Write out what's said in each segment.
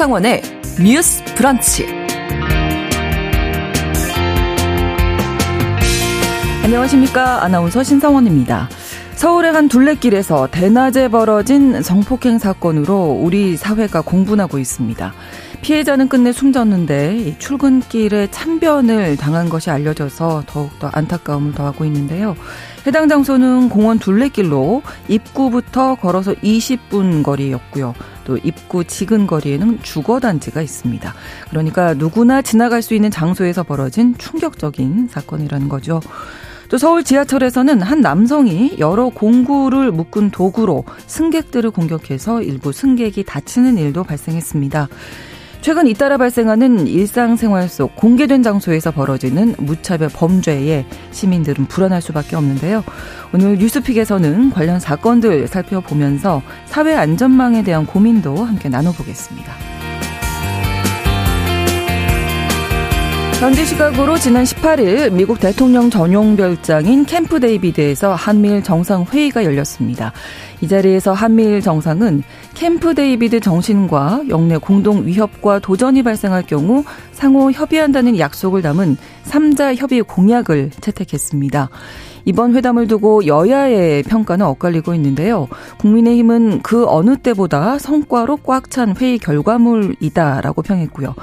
신성원의 뉴스 브런치. 안녕하십니까. 아나운서 신성원입니다. 서울의 한 둘레길에서 대낮에 벌어진 성폭행 사건으로 우리 사회가 공분하고 있습니다. 피해자는 끝내 숨졌는데 출근길에 참변을 당한 것이 알려져서 더욱더 안타까움을 더하고 있는데요. 해당 장소는 공원 둘레길로 입구부터 걸어서 20분 거리였고요. 또 입구 지근 거리에는 주거단지가 있습니다. 그러니까 누구나 지나갈 수 있는 장소에서 벌어진 충격적인 사건이라는 거죠. 또 서울 지하철에서는 한 남성이 여러 공구를 묶은 도구로 승객들을 공격해서 일부 승객이 다치는 일도 발생했습니다. 최근 잇따라 발생하는 일상생활 속 공개된 장소에서 벌어지는 무차별 범죄에 시민들은 불안할 수밖에 없는데요. 오늘 뉴스픽에서는 관련 사건들 살펴보면서 사회 안전망에 대한 고민도 함께 나눠보겠습니다. 현지 시각으로 지난 18일 미국 대통령 전용 별장인 캠프 데이비드에서 한미일 정상 회의가 열렸습니다. 이 자리에서 한미일 정상은 캠프 데이비드 정신과 역내 공동 위협과 도전이 발생할 경우 상호 협의한다는 약속을 담은 3자 협의 공약을 채택했습니다. 이번 회담을 두고 여야의 평가는 엇갈리고 있는데요. 국민의힘은 그 어느 때보다 성과로 꽉 찬 회의 결과물이다라고 평했고요.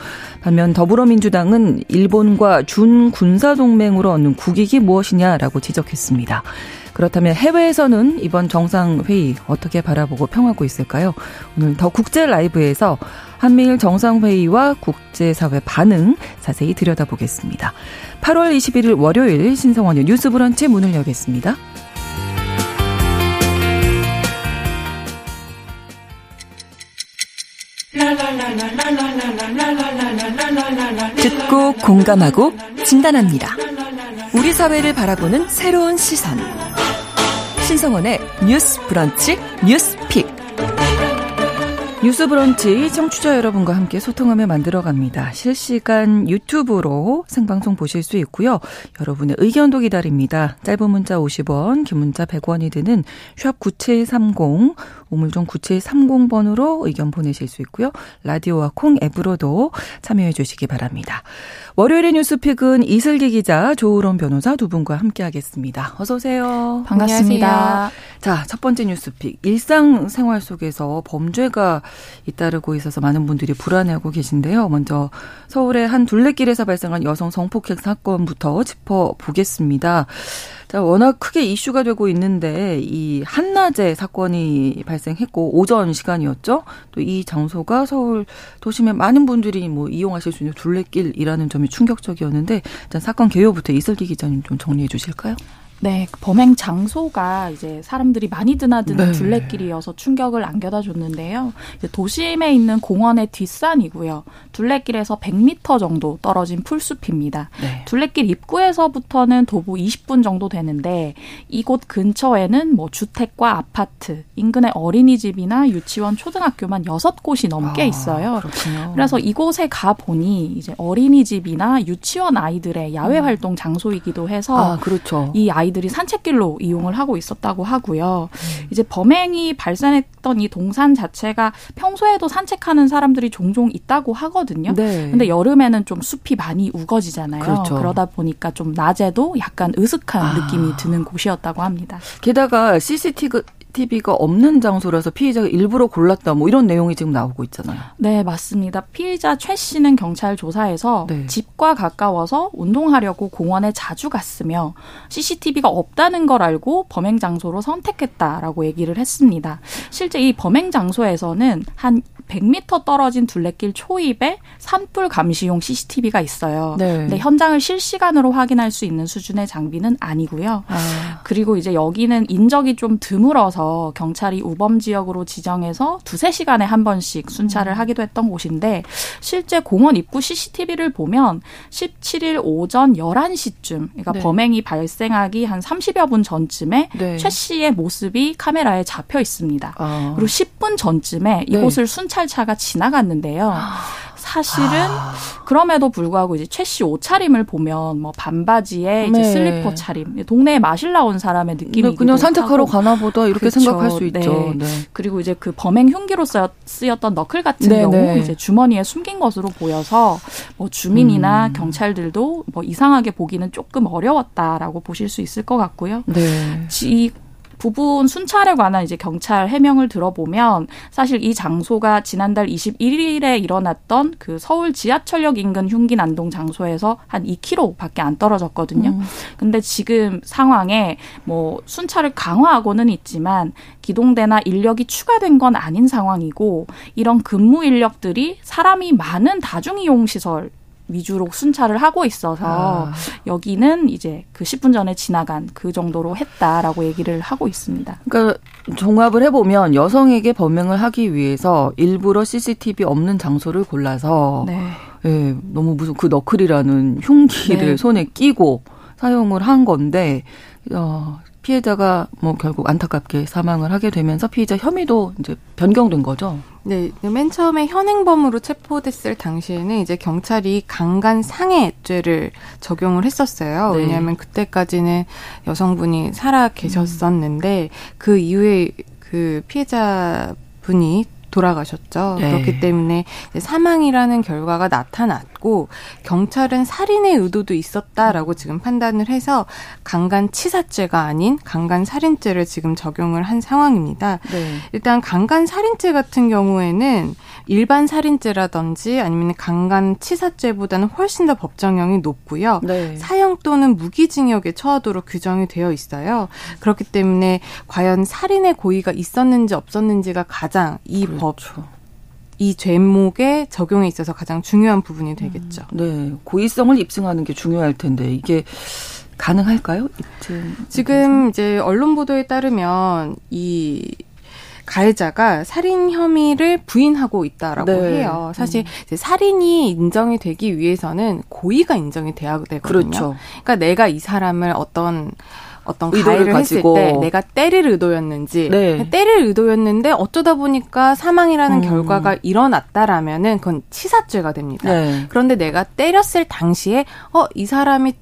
반면 더불어민주당은 일본과 준 군사동맹으로 얻는 국익이 무엇이냐라고 지적했습니다. 그렇다면 해외에서는 이번 정상회의 어떻게 바라보고 평하고 있을까요? 오늘 더 국제 라이브에서 한미일 정상회의와 국제사회 반응 자세히 들여다보겠습니다. 8월 21일 월요일 신성원의 뉴스 브런치 문을 여겠습니다. 듣고 공감하고 진단합니다. 우리 사회를 바라보는 새로운 시선. 신성원의 뉴스 브런치 뉴스 픽. 뉴스 브런치 청취자 여러분과 함께 소통하며 만들어 갑니다. 실시간 유튜브로 생방송 보실 수 있고요. 여러분의 의견도 기다립니다. 짧은 문자 50원, 긴 문자 100원이 드는 샵 9730, 우물정 9730번으로 의견 보내실 수 있고요. 라디오와 콩 앱으로도 참여해 주시기 바랍니다. 월요일의 뉴스픽은 이슬기 기자, 조을원 변호사 두 분과 함께하겠습니다. 어서 오세요. 반갑습니다. 안녕하세요. 자, 첫 번째 뉴스픽. 일상생활 속에서 범죄가 잇따르고 있어서 많은 분들이 불안해하고 계신데요. 먼저 서울의 한 둘레길에서 발생한 여성 성폭행 사건부터 짚어보겠습니다. 자, 워낙 크게 이슈가 되고 있는데 이 한낮에 사건이 발생했고 오전 시간이었죠. 또 이 장소가 서울 도심에 많은 분들이 뭐 이용하실 수 있는 둘레길이라는 점이 충격적이었는데 일단 사건 개요부터 이슬기 기자님 좀 정리해 주실까요? 네, 범행 장소가 이제 사람들이 많이 드나드는 네. 둘레길이어서 충격을 안겨다 줬는데요. 도심에 있는 공원의 뒷산이고요. 둘레길에서 100m 정도 떨어진 풀숲입니다. 네. 둘레길 입구에서부터는 도보 20분 정도 되는데 이곳 근처에는 뭐 주택과 아파트, 인근의 어린이집이나 유치원, 초등학교만 6곳이 넘게 아, 있어요. 그렇군요. 그래서 이곳에 가 보니 이제 어린이집이나 유치원 아이들의 야외 음. 활동 장소이기도 해서 아, 그렇죠. 이 아이 아이들이 산책길로 이용을 하고 있었다고 하고요. 음. 이제 범행이 발생했던 이 동산 자체가 평소에도 산책하는 사람들이 종종 있다고 하거든요. 네. 근데 여름에는 좀 숲이 많이 우거지잖아요. 그렇죠. 그러다 보니까 좀 낮에도 약간 으슥한 아. 느낌이 드는 곳이었다고 합니다. 게다가 CCTV CCTV가 없는 장소라서 피해자가 일부러 골랐다 뭐 이런 내용이 지금 나오고 있잖아요. 네, 맞습니다. 피해자 최 씨는 경찰 조사에서 네. 집과 가까워서 운동하려고 공원에 자주 갔으며 CCTV가 없다는 걸 알고 범행 장소로 선택했다라고 얘기를 했습니다. 실제 이 범행 장소에서는 한 100m 떨어진 둘레길 초입에 산불 감시용 CCTV가 있어요. 네. 근데 현장을 실시간으로 확인할 수 있는 수준의 장비는 아니고요. 아. 그리고 이제 여기는 인적이 좀 드물어서 경찰이 우범 지역으로 지정해서 두세 시간에 한 번씩 순찰을 음. 하기도 했던 곳인데 실제 공원 입구 CCTV를 보면 17일 오전 11시쯤 그러니까 네. 범행이 발생하기 한 30여 분 전쯤에 네. 최 씨의 모습이 카메라에 잡혀 있습니다. 아. 그리고 10분 전쯤에 이곳을 네. 순찰 경찰 차가 지나갔는데요. 사실은 아. 그럼에도 불구하고 이제 최 씨 옷차림을 보면 뭐 반바지에 이제 네. 슬리퍼 차림, 동네에 마실 나온 사람의 느낌이 그냥 산책하러 가나 보다 이렇게 그렇죠. 생각할 수 있죠. 네. 네. 그리고 이제 그 범행 흉기로 쓰였던 너클 같은 네, 경우 네. 이제 주머니에 숨긴 것으로 보여서 뭐 주민이나 음. 경찰들도 뭐 이상하게 보기는 조금 어려웠다라고 보실 수 있을 것 같고요. 네. 이 부분 순찰에 관한 이제 경찰 해명을 들어보면 사실 이 장소가 지난달 21일에 일어났던 그 서울 지하철역 인근 흉기 난동 장소에서 한 2km밖에 안 떨어졌거든요. 음. 근데 지금 상황에 뭐 순찰을 강화하고는 있지만 기동대나 인력이 추가된 건 아닌 상황이고 이런 근무 인력들이 사람이 많은 다중이용 시설 위주로 순찰을 하고 있어서 아. 여기는 이제 그 10분 전에 지나간 그 정도로 했다라고 얘기를 하고 있습니다. 그러니까 종합을 해보면 여성에게 범행을 하기 위해서 일부러 CCTV 없는 장소를 골라서 네. 예, 너무 무슨 그 너클이라는 흉기를 네. 손에 끼고 사용을 한 건데 어, 피해자가 뭐 결국 안타깝게 사망을 하게 되면서 피해자 혐의도 이제 변경된 거죠. 네, 맨 처음에 현행범으로 체포됐을 당시에는 이제 경찰이 강간 상해죄를 적용을 했었어요. 네. 왜냐하면 그때까지는 여성분이 살아 계셨었는데 음. 그 이후에 그 피해자 분이 돌아가셨죠. 네. 그렇기 때문에 사망이라는 결과가 나타났고 경찰은 살인의 의도도 있었다라고 지금 판단을 해서 강간 치사죄가 아닌 강간 살인죄를 지금 적용을 한 상황입니다. 네. 일단 강간 살인죄 같은 경우에는 일반 살인죄라든지 아니면 강간 치사죄보다는 훨씬 더 법정형이 높고요. 네. 사형 또는 무기징역에 처하도록 규정이 되어 있어요. 그렇기 때문에 과연 살인의 고의가 있었는지 없었는지가 가장 이 그렇죠. 법, 이 죄목에 적용에 있어서 가장 중요한 부분이 되겠죠. 음, 네, 고의성을 입증하는 게 중요할 텐데 이게 가능할까요? 지금 이제 언론 보도에 따르면 이 가해자가 살인 혐의를 부인하고 있다라고 네. 해요. 사실 음. 살인이 인정이 되기 위해서는 고의가 인정이 돼야 되거든요. 그렇죠. 그러니까 내가 이 사람을 어떤 어떤 가해를 가지고. 했을 때 내가 때릴 의도였는지 네. 때릴 의도였는데 어쩌다 보니까 사망이라는 음. 결과가 일어났다라면은 그건 치사죄가 됩니다. 네. 그런데 내가 때렸을 당시에 어 이 사람이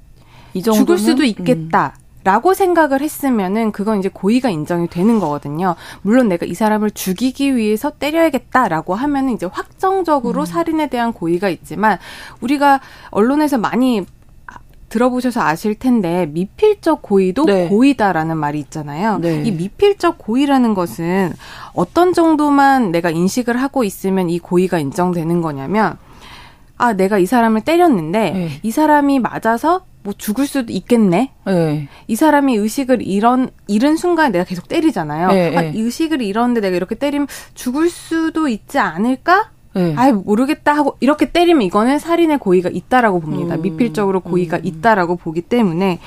이 죽을 수도 있겠다. 음. 라고 생각을 했으면은 그건 이제 고의가 인정이 되는 거거든요. 물론 내가 이 사람을 죽이기 위해서 때려야겠다라고 하면은 이제 확정적으로 음. 살인에 대한 고의가 있지만 우리가 언론에서 많이 들어보셔서 아실 텐데 미필적 고의도 네. 고의다라는 말이 있잖아요. 네. 이 미필적 고의라는 것은 어떤 정도만 내가 인식을 하고 있으면 이 고의가 인정되는 거냐면 아 내가 이 사람을 때렸는데 네. 이 사람이 맞아서 뭐 죽을 수도 있겠네. 네. 이 사람이 의식을 잃은 잃은 순간 내가 계속 때리잖아요. 네, 아, 의식을 잃었는데 내가 이렇게 때리면 죽을 수도 있지 않을까? 네. 아예 모르겠다 하고 이렇게 때리면 이거는 살인의 고의가 있다라고 봅니다. 음, 미필적으로 고의가 음. 있다라고 보기 때문에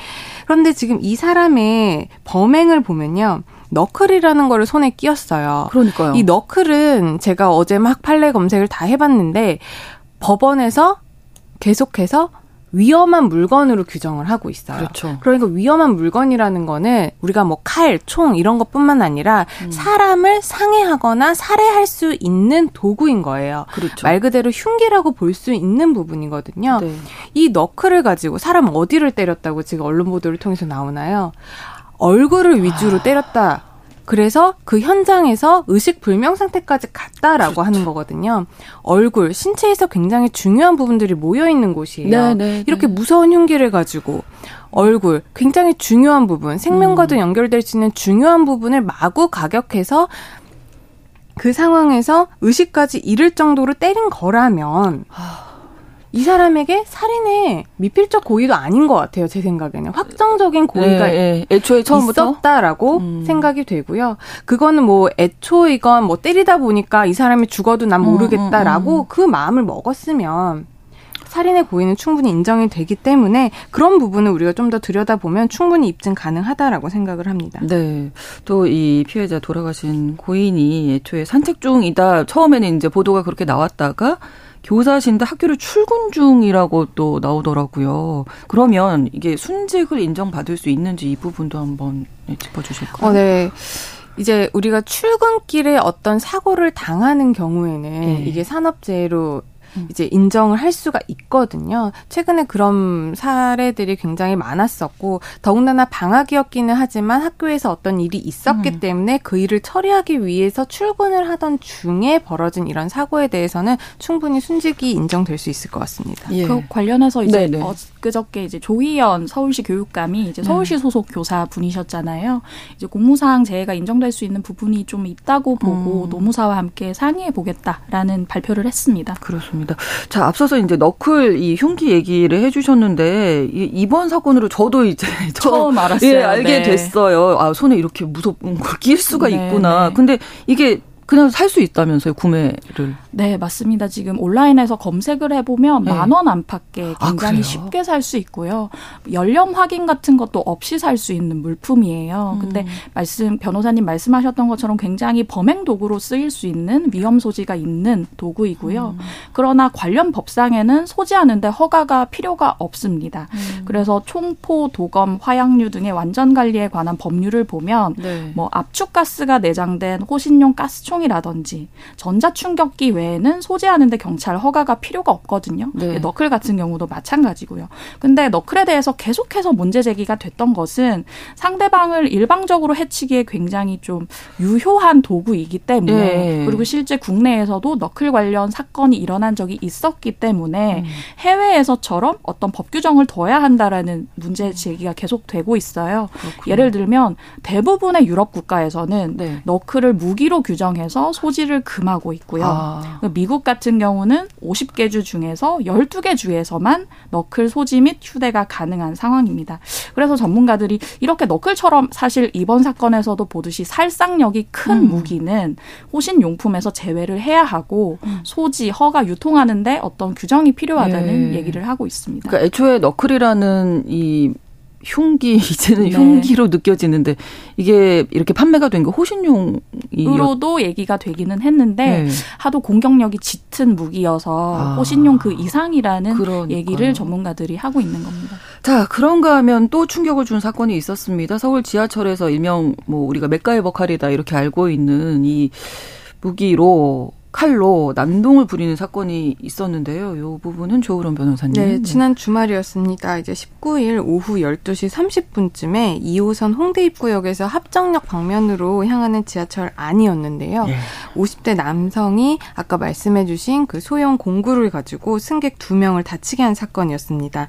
그런데 지금 이 사람의 범행을 보면요. 너클이라는 거를 손에 끼었어요. 그러니까요. 이 너클은 제가 어제 막 판례 검색을 다 해봤는데 법원에서 계속해서 위험한 물건으로 규정을 하고 있어요. 그렇죠. 그러니까 위험한 물건이라는 거는 우리가 뭐 칼, 총 이런 것뿐만 아니라 음. 사람을 상해하거나 살해할 수 있는 도구인 거예요. 그렇죠. 말 그대로 흉기라고 볼 수 있는 부분이거든요. 네. 이 너클을 가지고 사람 어디를 때렸다고 지금 언론 보도를 통해서 나오나요? 얼굴을 위주로 아. 때렸다. 그래서 그 현장에서 의식 불명 상태까지 갔다라고 그렇죠. 하는 거거든요. 얼굴, 신체에서 굉장히 중요한 부분들이 모여 있는 곳이에요. 네, 네, 이렇게 네. 무서운 흉기를 가지고 얼굴, 굉장히 중요한 부분, 생명과도 음. 연결될 수 있는 중요한 부분을 마구 가격해서 그 상황에서 의식까지 잃을 정도로 때린 거라면 하... 이 사람에게 살인의 미필적 고의도 아닌 것 같아요. 제 생각에는 확정적인 고의가 네, 네. 애초에 처음부터 있었다라고 음. 생각이 되고요. 그거는 뭐 애초이건 뭐 때리다 보니까 이 사람이 죽어도 난 모르겠다라고 음, 음, 음. 그 마음을 먹었으면 살인의 고의는 충분히 인정이 되기 때문에 그런 부분을 우리가 좀 더 들여다보면 충분히 입증 가능하다라고 생각을 합니다. 네. 또 이 피해자 돌아가신 고인이 애초에 산책 중이다. 처음에는 이제 보도가 그렇게 나왔다가 교사신데 학교를 출근 중이라고 또 나오더라고요. 그러면 이게 순직을 인정받을 수 있는지 이 부분도 한번 짚어주실까요? 어, 네. 이제 우리가 출근길에 어떤 사고를 당하는 경우에는 네. 이게 산업재해로 음. 이제 인정을 할 수가 있거든요. 최근에 그런 사례들이 굉장히 많았었고 더군다나 방학이었기는 하지만 학교에서 어떤 일이 있었기 음. 때문에 그 일을 처리하기 위해서 출근을 하던 중에 벌어진 이런 사고에 대해서는 충분히 순직이 인정될 수 있을 것 같습니다. 예. 그 관련해서 이제 네네. 엊그저께 이제 조희연 서울시 교육감이 이제 서울시 네. 소속 교사 분이셨잖아요. 이제 공무상 재해가 인정될 수 있는 부분이 좀 있다고 보고 음. 노무사와 함께 상의해 보겠다라는 발표를 했습니다. 그렇습니다. 자, 앞서서 이제 너클 이 흉기 얘기를 해주셨는데 이번 사건으로 저도 이제 처음 알았어요. 예, 알게 네. 됐어요. 아 손에 이렇게 무섭은 걸 끼일 수가 네, 있구나. 네. 근데 이게 그냥 살 수 있다면서요, 구매를. 네, 맞습니다. 지금 온라인에서 검색을 해보면 네. 만원 안팎에 아, 굉장히 아, 쉽게 살 수 있고요. 연령 확인 같은 것도 없이 살 수 있는 물품이에요. 음. 근데 말씀, 변호사님 말씀하셨던 것처럼 굉장히 범행 도구로 쓰일 수 있는 위험 소지가 있는 도구이고요. 음. 그러나 관련 법상에는 소지하는데 허가가 필요가 없습니다. 음. 그래서 총포, 도검, 화약류 등의 완전 관리에 관한 법률을 보면 네. 뭐 압축 가스가 내장된 호신용 가스총 총이라든지 전자충격기 외에는 소지하는데 경찰 허가가 필요가 없거든요. 네. 너클 같은 경우도 마찬가지고요. 근데 너클에 대해서 계속해서 문제 제기가 됐던 것은 상대방을 일방적으로 해치기에 굉장히 좀 유효한 도구이기 때문에 네. 그리고 실제 국내에서도 너클 관련 사건이 일어난 적이 있었기 때문에 음. 해외에서처럼 어떤 법 규정을 둬야 한다라는 문제 제기가 계속되고 있어요. 그렇군요. 예를 들면 대부분의 유럽 국가에서는 네. 너클을 무기로 규정해서 중에서 소지를 금하고 있고요. 아. 미국 같은 경우는 50개 주 중에서 12개 주에서만 너클 소지 및 휴대가 가능한 상황입니다. 그래서 전문가들이 이렇게 너클처럼 사실 이번 사건에서도 보듯이 살상력이 큰 음. 무기는 호신 용품에서 제외를 해야 하고 음. 소지, 허가 유통하는데 어떤 규정이 필요하다는 네. 얘기를 하고 있습니다. 그러니까 애초에 너클이라는 이 흉기 이제는 네. 흉기로 느껴지는데 이게 이렇게 판매가 된게 호신용으로도 얘기가 되기는 했는데 네. 하도 공격력이 짙은 무기여서 아. 호신용 그 이상이라는 그러니까요. 얘기를 전문가들이 하고 있는 겁니다. 자 그런가 하면 또 충격을 준 사건이 있었습니다. 서울 지하철에서 일명 뭐 우리가 맥가이버 칼이다 이렇게 알고 있는 이 무기로 칼로 난동을 부리는 사건이 있었는데요. 이 부분은 조으론 변호사님. 네, 지난 주말이었습니다. 이제 19일 오후 12시 30분쯤에 2호선 홍대 입구역에서 합정역 방면으로 향하는 지하철 안이었는데요. 예. 50대 남성이 아까 말씀해 주신 그 소형 공구를 가지고 승객 2명을 다치게 한 사건이었습니다.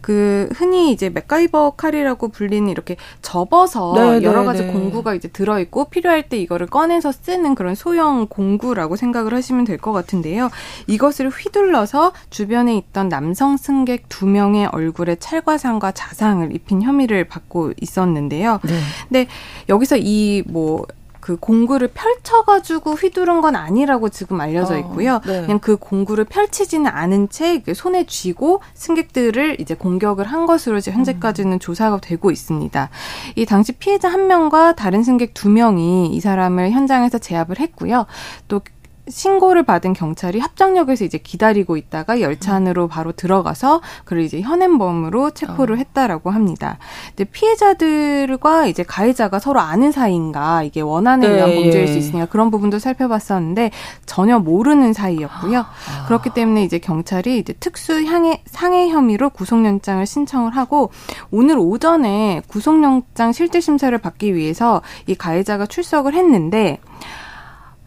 그 흔히 이제 맥가이버 칼이라고 불리는 이렇게 접어서 네, 네 여러 가지 네. 공구가 이제 들어 있고 필요할 때 이거를 꺼내서 쓰는 그런 소형 공구라고 생각 생각을 하시면 될 것 같은데요. 이것을 휘둘러서 주변에 있던 남성 승객 두 명의 얼굴에 찰과상과 자상을 입힌 혐의를 받고 있었는데요. 네. 근데 여기서 이뭐 그 공구를 펼쳐가지고 휘두른 건 아니라고 지금 알려져 어, 있고요. 어, 네. 그냥 그 공구를 펼치지는 않은 채 손에 쥐고 승객들을 이제 공격을 한 것으로 이제 현재까지는 음. 조사가 되고 있습니다. 이 당시 피해자 한 명과 다른 승객 두 명이 이 사람을 현장에서 제압을 했고요. 또 신고를 받은 경찰이 합정역에서 이제 기다리고 있다가 열차 안으로 바로 들어가서 그를 이제 현행범으로 체포를 어. 했다라고 합니다. 근데 피해자들과 이제 가해자가 서로 아는 사이인가 이게 원한에 의한 네, 범죄일 수 예. 있으니까 그런 부분도 살펴봤었는데 전혀 모르는 사이였고요. 아. 그렇기 때문에 이제 경찰이 이제 특수 향해 상해 혐의로 구속영장을 신청을 하고 오늘 오전에 구속영장 실질 심사를 받기 위해서 이 가해자가 출석을 했는데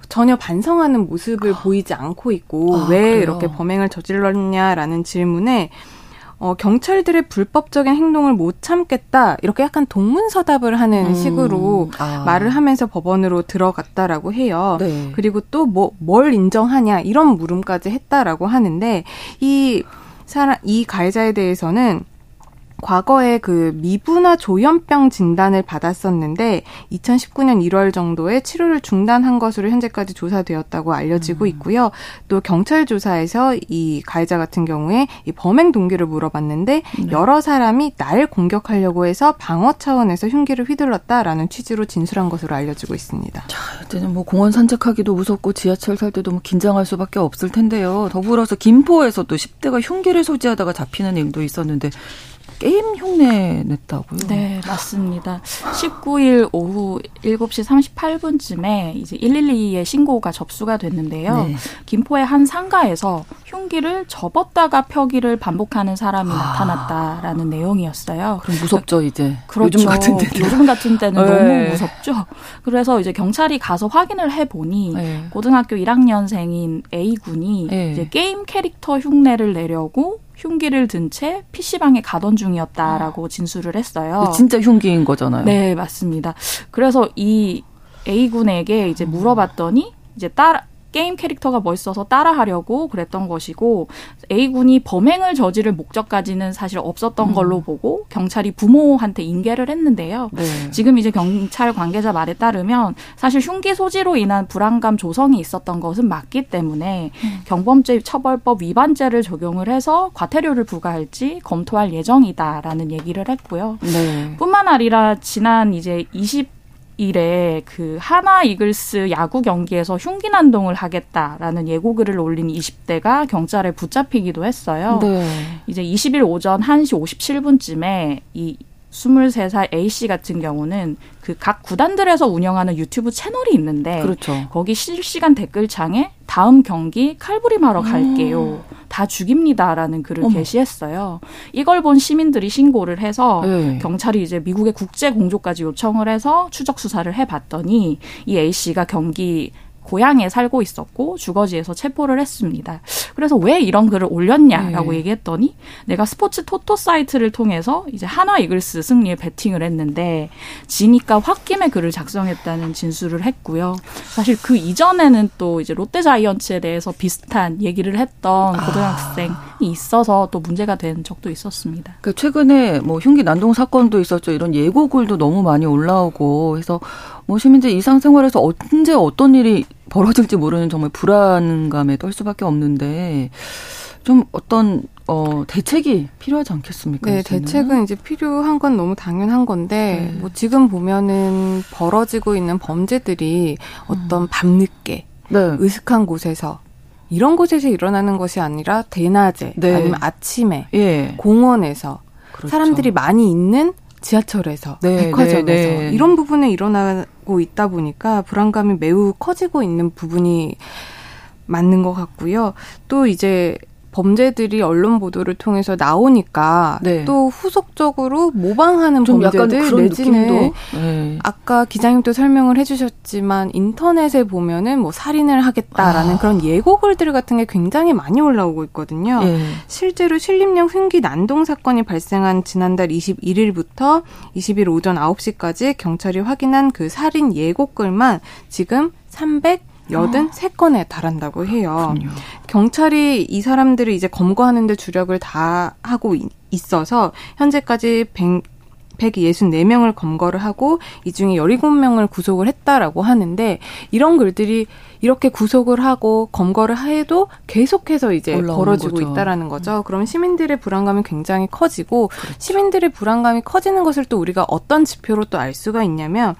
전혀 반성하는 모습을 아. 보이지 않고 있고 아, 왜 그래요? 이렇게 범행을 저질렀냐라는 질문에 어, 경찰들의 불법적인 행동을 못 참겠다 이렇게 약간 동문서답을 하는 음, 식으로 아. 말을 하면서 법원으로 들어갔다라고 해요. 네. 그리고 또 뭐 뭘 인정하냐 이런 물음까지 했다라고 하는데 이 사람 이 가해자에 대해서는 과거에 그 미분화 조현병 진단을 받았었는데 2019년 1월 정도에 치료를 중단한 것으로 현재까지 조사되었다고 알려지고 음. 있고요. 또 경찰 조사에서 이 가해자 같은 경우에 이 범행 동기를 물어봤는데 네. 여러 사람이 날 공격하려고 해서 방어 차원에서 흉기를 휘둘렀다라는 취지로 진술한 것으로 알려지고 있습니다. 자, 이제는 뭐 공원 산책하기도 무섭고 지하철 탈 때도 뭐 긴장할 수밖에 없을 텐데요. 더불어서 김포에서 도 10대가 흉기를 소지하다가 잡히는 일도 있었는데 게임 흉내 냈다고요? 네, 맞습니다. 19일 오후 7시 38분쯤에 이제 112에 신고가 접수가 됐는데요. 네. 김포의 한 상가에서 흉기를 접었다가 펴기를 반복하는 사람이 아. 나타났다라는 내용이었어요. 그럼 무섭죠, 이제. 그렇죠. 요즘 같은 때는. 요즘 같은 때는 네. 너무 무섭죠. 그래서 이제 경찰이 가서 확인을 해 보니 네. 고등학교 1학년생인 A 군이 네. 이제 게임 캐릭터 흉내를 내려고 흉기를 든 채 PC방에 가던 중이었다라고 아. 진술을 했어요. 진짜 흉기인 거잖아요. 네, 맞습니다. 그래서 이 A군에게 이제 물어봤더니 이제 따라 게임 캐릭터가 멋있어서 따라하려고 그랬던 것이고 A군이 범행을 저지를 목적까지는 사실 없었던 음. 걸로 보고 경찰이 부모한테 인계를 했는데요. 네. 지금 이제 경찰 관계자 말에 따르면 사실 흉기 소지로 인한 불안감 조성이 있었던 것은 맞기 때문에 음. 경범죄 처벌법 위반죄를 적용을 해서 과태료를 부과할지 검토할 예정이다라는 얘기를 했고요. 네. 뿐만 아니라 지난 이제 20 일에 그 하나 이글스 야구 경기에서 흉기 난동을 하겠다라는 예고글을 올린 20대가 경찰에 붙잡히기도 했어요. 네. 이제 20일 오전 1시 57분쯤에 이 23살 A씨 같은 경우는 그 각 구단들에서 운영하는 유튜브 채널이 있는데 그렇죠. 거기 실시간 댓글창에 다음 경기 칼부림하러 갈게요. 음. 다 죽입니다라는 글을 어머. 게시했어요. 이걸 본 시민들이 신고를 해서 네. 경찰이 이제 미국의 국제 공조까지 요청을 해서 추적 수사를 해봤더니 이 A 씨가 경기 고향에 살고 있었고 주거지에서 체포를 했습니다. 그래서 왜 이런 글을 올렸냐라고 네. 얘기했더니 내가 스포츠 토토 사이트를 통해서 이제 한화 이글스 승리에 베팅을 했는데 지니까 홧김에 글을 작성했다는 진술을 했고요. 사실 그 이전에는 또 이제 롯데 자이언츠에 대해서 비슷한 얘기를 했던 아. 고등학생이 있어서 또 문제가 된 적도 있었습니다. 그러니까 최근에 뭐 흉기 난동 사건도 있었죠. 이런 예고글도 너무 많이 올라오고 해서 뭐 시민들 일상생활에서 언제 어떤 일이 벌어질지 모르는 정말 불안감에 떨 수밖에 없는데 좀 어떤 어 대책이 필요하지 않겠습니까? 네, 이제는? 대책은 이제 필요한 건 너무 당연한 건데 네. 뭐 지금 보면은 벌어지고 있는 범죄들이 어떤 음. 밤늦게 네. 으슥한 곳에서 이런 곳에서 일어나는 것이 아니라 대낮에 네. 아니면 아침에 예. 공원에서 그렇죠. 사람들이 많이 있는 지하철에서, 네, 백화점에서 네, 네. 이런 부분에 일어나고 있다 보니까 불안감이 매우 커지고 있는 부분이 맞는 것 같고요. 또 이제 범죄들이 언론 보도를 통해서 나오니까 네. 또 후속적으로 모방하는 범죄들 내지는 네. 아까 기자님도 설명을 해주셨지만 인터넷에 보면은 뭐 살인을 하겠다라는 아. 그런 예고글들 같은 게 굉장히 많이 올라오고 있거든요. 네. 실제로 신림역 흉기 난동 사건이 발생한 지난달 21일부터 20일 오전 9시까지 경찰이 확인한 그 살인 예고글만 지금 300 여든 세 건에 달한다고 해요. 그렇군요. 경찰이 이 사람들을 이제 검거하는 데 주력을 다 하고 있어서 현재까지 100, 164명을 검거를 하고 이 중에 17명을 구속을 했다라고 하는데 이런 글들이 이렇게 구속을 하고 검거를 해도 계속해서 이제 벌어지고 거죠. 있다라는 거죠. 그럼 시민들의 불안감이 굉장히 커지고 그렇죠. 시민들의 불안감이 커지는 것을 또 우리가 어떤 지표로 또 알 수가 있냐면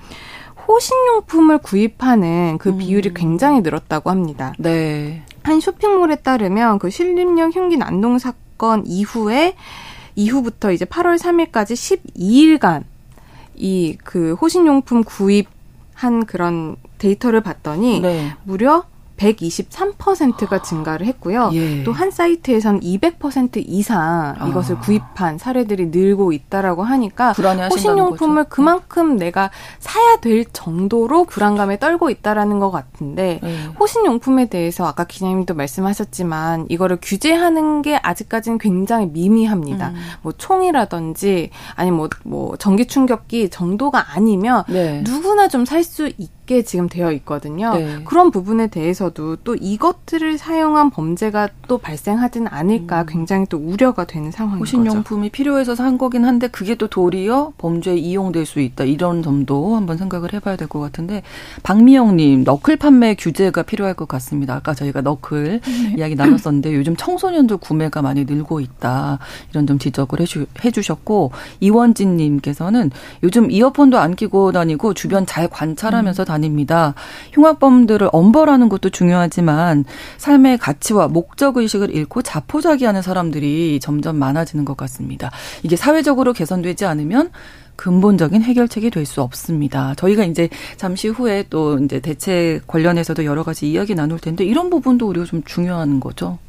호신용품을 구입하는 그 음. 비율이 굉장히 늘었다고 합니다. 네. 한 쇼핑몰에 따르면 그 신림역 흉기 난동 사건 이후에 이후부터 이제 8월 3일까지 12일간 이 그 호신용품 구입한 그런 데이터를 봤더니 네. 무려 123%가 증가를 했고요. 예. 또한 사이트에서는 200% 이상 이것을 아. 구입한 사례들이 늘고 있다라고 하니까 호신용품을 거죠. 그만큼 내가 사야 될 정도로 불안감에 떨고 있다라는 것 같은데 예. 호신용품에 대해서 아까 기자님도 말씀하셨지만 이거를 규제하는 게 아직까지는 굉장히 미미합니다. 음. 뭐 총이라든지 아니 뭐, 뭐 전기 충격기 정도가 아니면 네. 누구나 좀 살 수 있. 있게 지금 되어 있거든요. 네. 그런 부분에 대해서도 또 이것들을 사용한 범죄가 또 발생하지는 않을까 음. 굉장히 또 우려가 되는 상황인 거죠. 호신용품이 필요해서 산 거긴 한데 그게 또 도리어 범죄에 이용될 수 있다. 이런 점도 한번 생각을 해봐야 될 것 같은데 박미영님 너클 판매 규제가 필요할 것 같습니다. 아까 저희가 너클 네. 이야기 나눴었는데 요즘 청소년들 구매가 많이 늘고 있다. 이런 점 지적을 해주, 해주셨고 이원진님께서는 요즘 이어폰도 안 끼고 다니고 주변 잘 관찰하면서 음. 다닙니다. 흉악범들을 엄벌하는 것도 중요하지만 삶의 가치와 목적 의식을 잃고 자포자기하는 사람들이 점점 많아지는 것 같습니다. 이게 사회적으로 개선되지 않으면 근본적인 해결책이 될 수 없습니다. 저희가 이제 잠시 후에 또 이제 대책 관련해서도 여러 가지 이야기 나눌 텐데 이런 부분도 우리가 좀 중요한 거죠.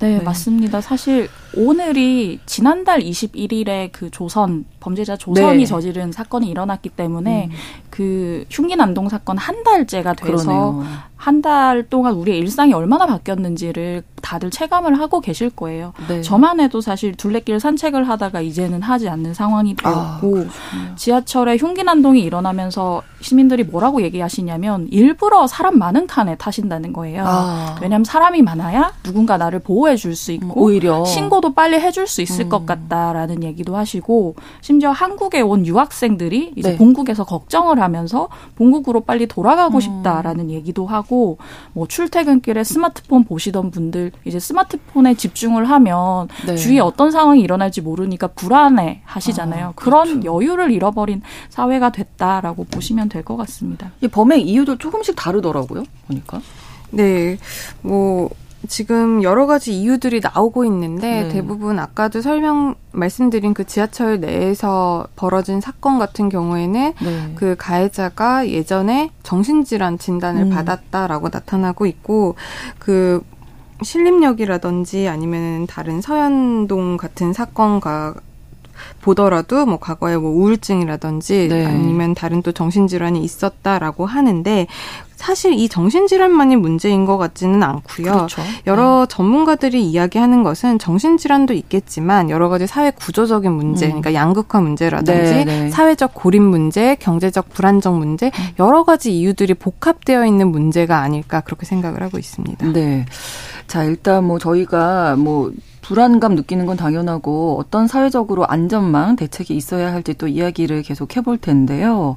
네, 네, 맞습니다. 사실 오늘이 지난달 21일에 그 조선 범죄자 조선이 네. 저지른 사건이 일어났기 때문에 음. 그 흉기 난동 사건 한 달째가 돼서 한 달 동안 우리의 일상이 얼마나 바뀌었는지를 다들 체감을 하고 계실 거예요. 네. 저만 해도 사실 둘레길 산책을 하다가 이제는 하지 않는 상황이 아, 되었고 아, 지하철에 흉기 난동이 일어나면서 시민들이 뭐라고 얘기하시냐면 일부러 사람 많은 칸에 타신다는 거예요. 아. 왜냐하면 사람이 많아야 누군가 나를 보호해 줄 수 있고 음, 오히려 신고도 빨리 해줄 수 있을 음. 것 같다라는 얘기도 하시고 심지어 한국에 온 유학생들이 이제 네. 본국에서 걱정을 하면서 본국으로 빨리 돌아가고 음. 싶다라는 얘기도 하고 뭐 출퇴근길에 스마트폰 보시던 분들 이제 스마트폰에 집중을 하면 네. 주위에 어떤 상황이 일어날지 모르니까 불안해 하시잖아요. 아, 그런 그렇죠. 여유를 잃어버린 사회가 됐다라고 보시면 될 것 같습니다. 이 범행 이유도 조금씩 다르더라고요. 보니까. 네. 뭐 지금 여러 가지 이유들이 나오고 있는데 네. 대부분 아까도 설명 말씀드린 그 지하철 내에서 벌어진 사건 같은 경우에는 네. 그 가해자가 예전에 정신질환 진단을 음. 받았다라고 나타나고 있고 그 신림역이라든지 아니면 다른 서현동 같은 사건과 보더라도 뭐 과거에 뭐 우울증이라든지 네. 아니면 다른 또 정신질환이 있었다라고 하는데 사실 이 정신질환만이 문제인 것 같지는 않고요. 그렇죠. 여러 네. 전문가들이 이야기하는 것은 정신질환도 있겠지만 여러 가지 사회 구조적인 문제, 음. 그러니까 양극화 문제라든지 네, 네. 사회적 고립 문제, 경제적 불안정 문제 음. 여러 가지 이유들이 복합되어 있는 문제가 아닐까 그렇게 생각을 하고 있습니다. 네. 자, 일단 뭐 저희가 뭐 불안감 느끼는 건 당연하고 어떤 사회적으로 안전망 대책이 있어야 할지 또 이야기를 계속 해볼 텐데요.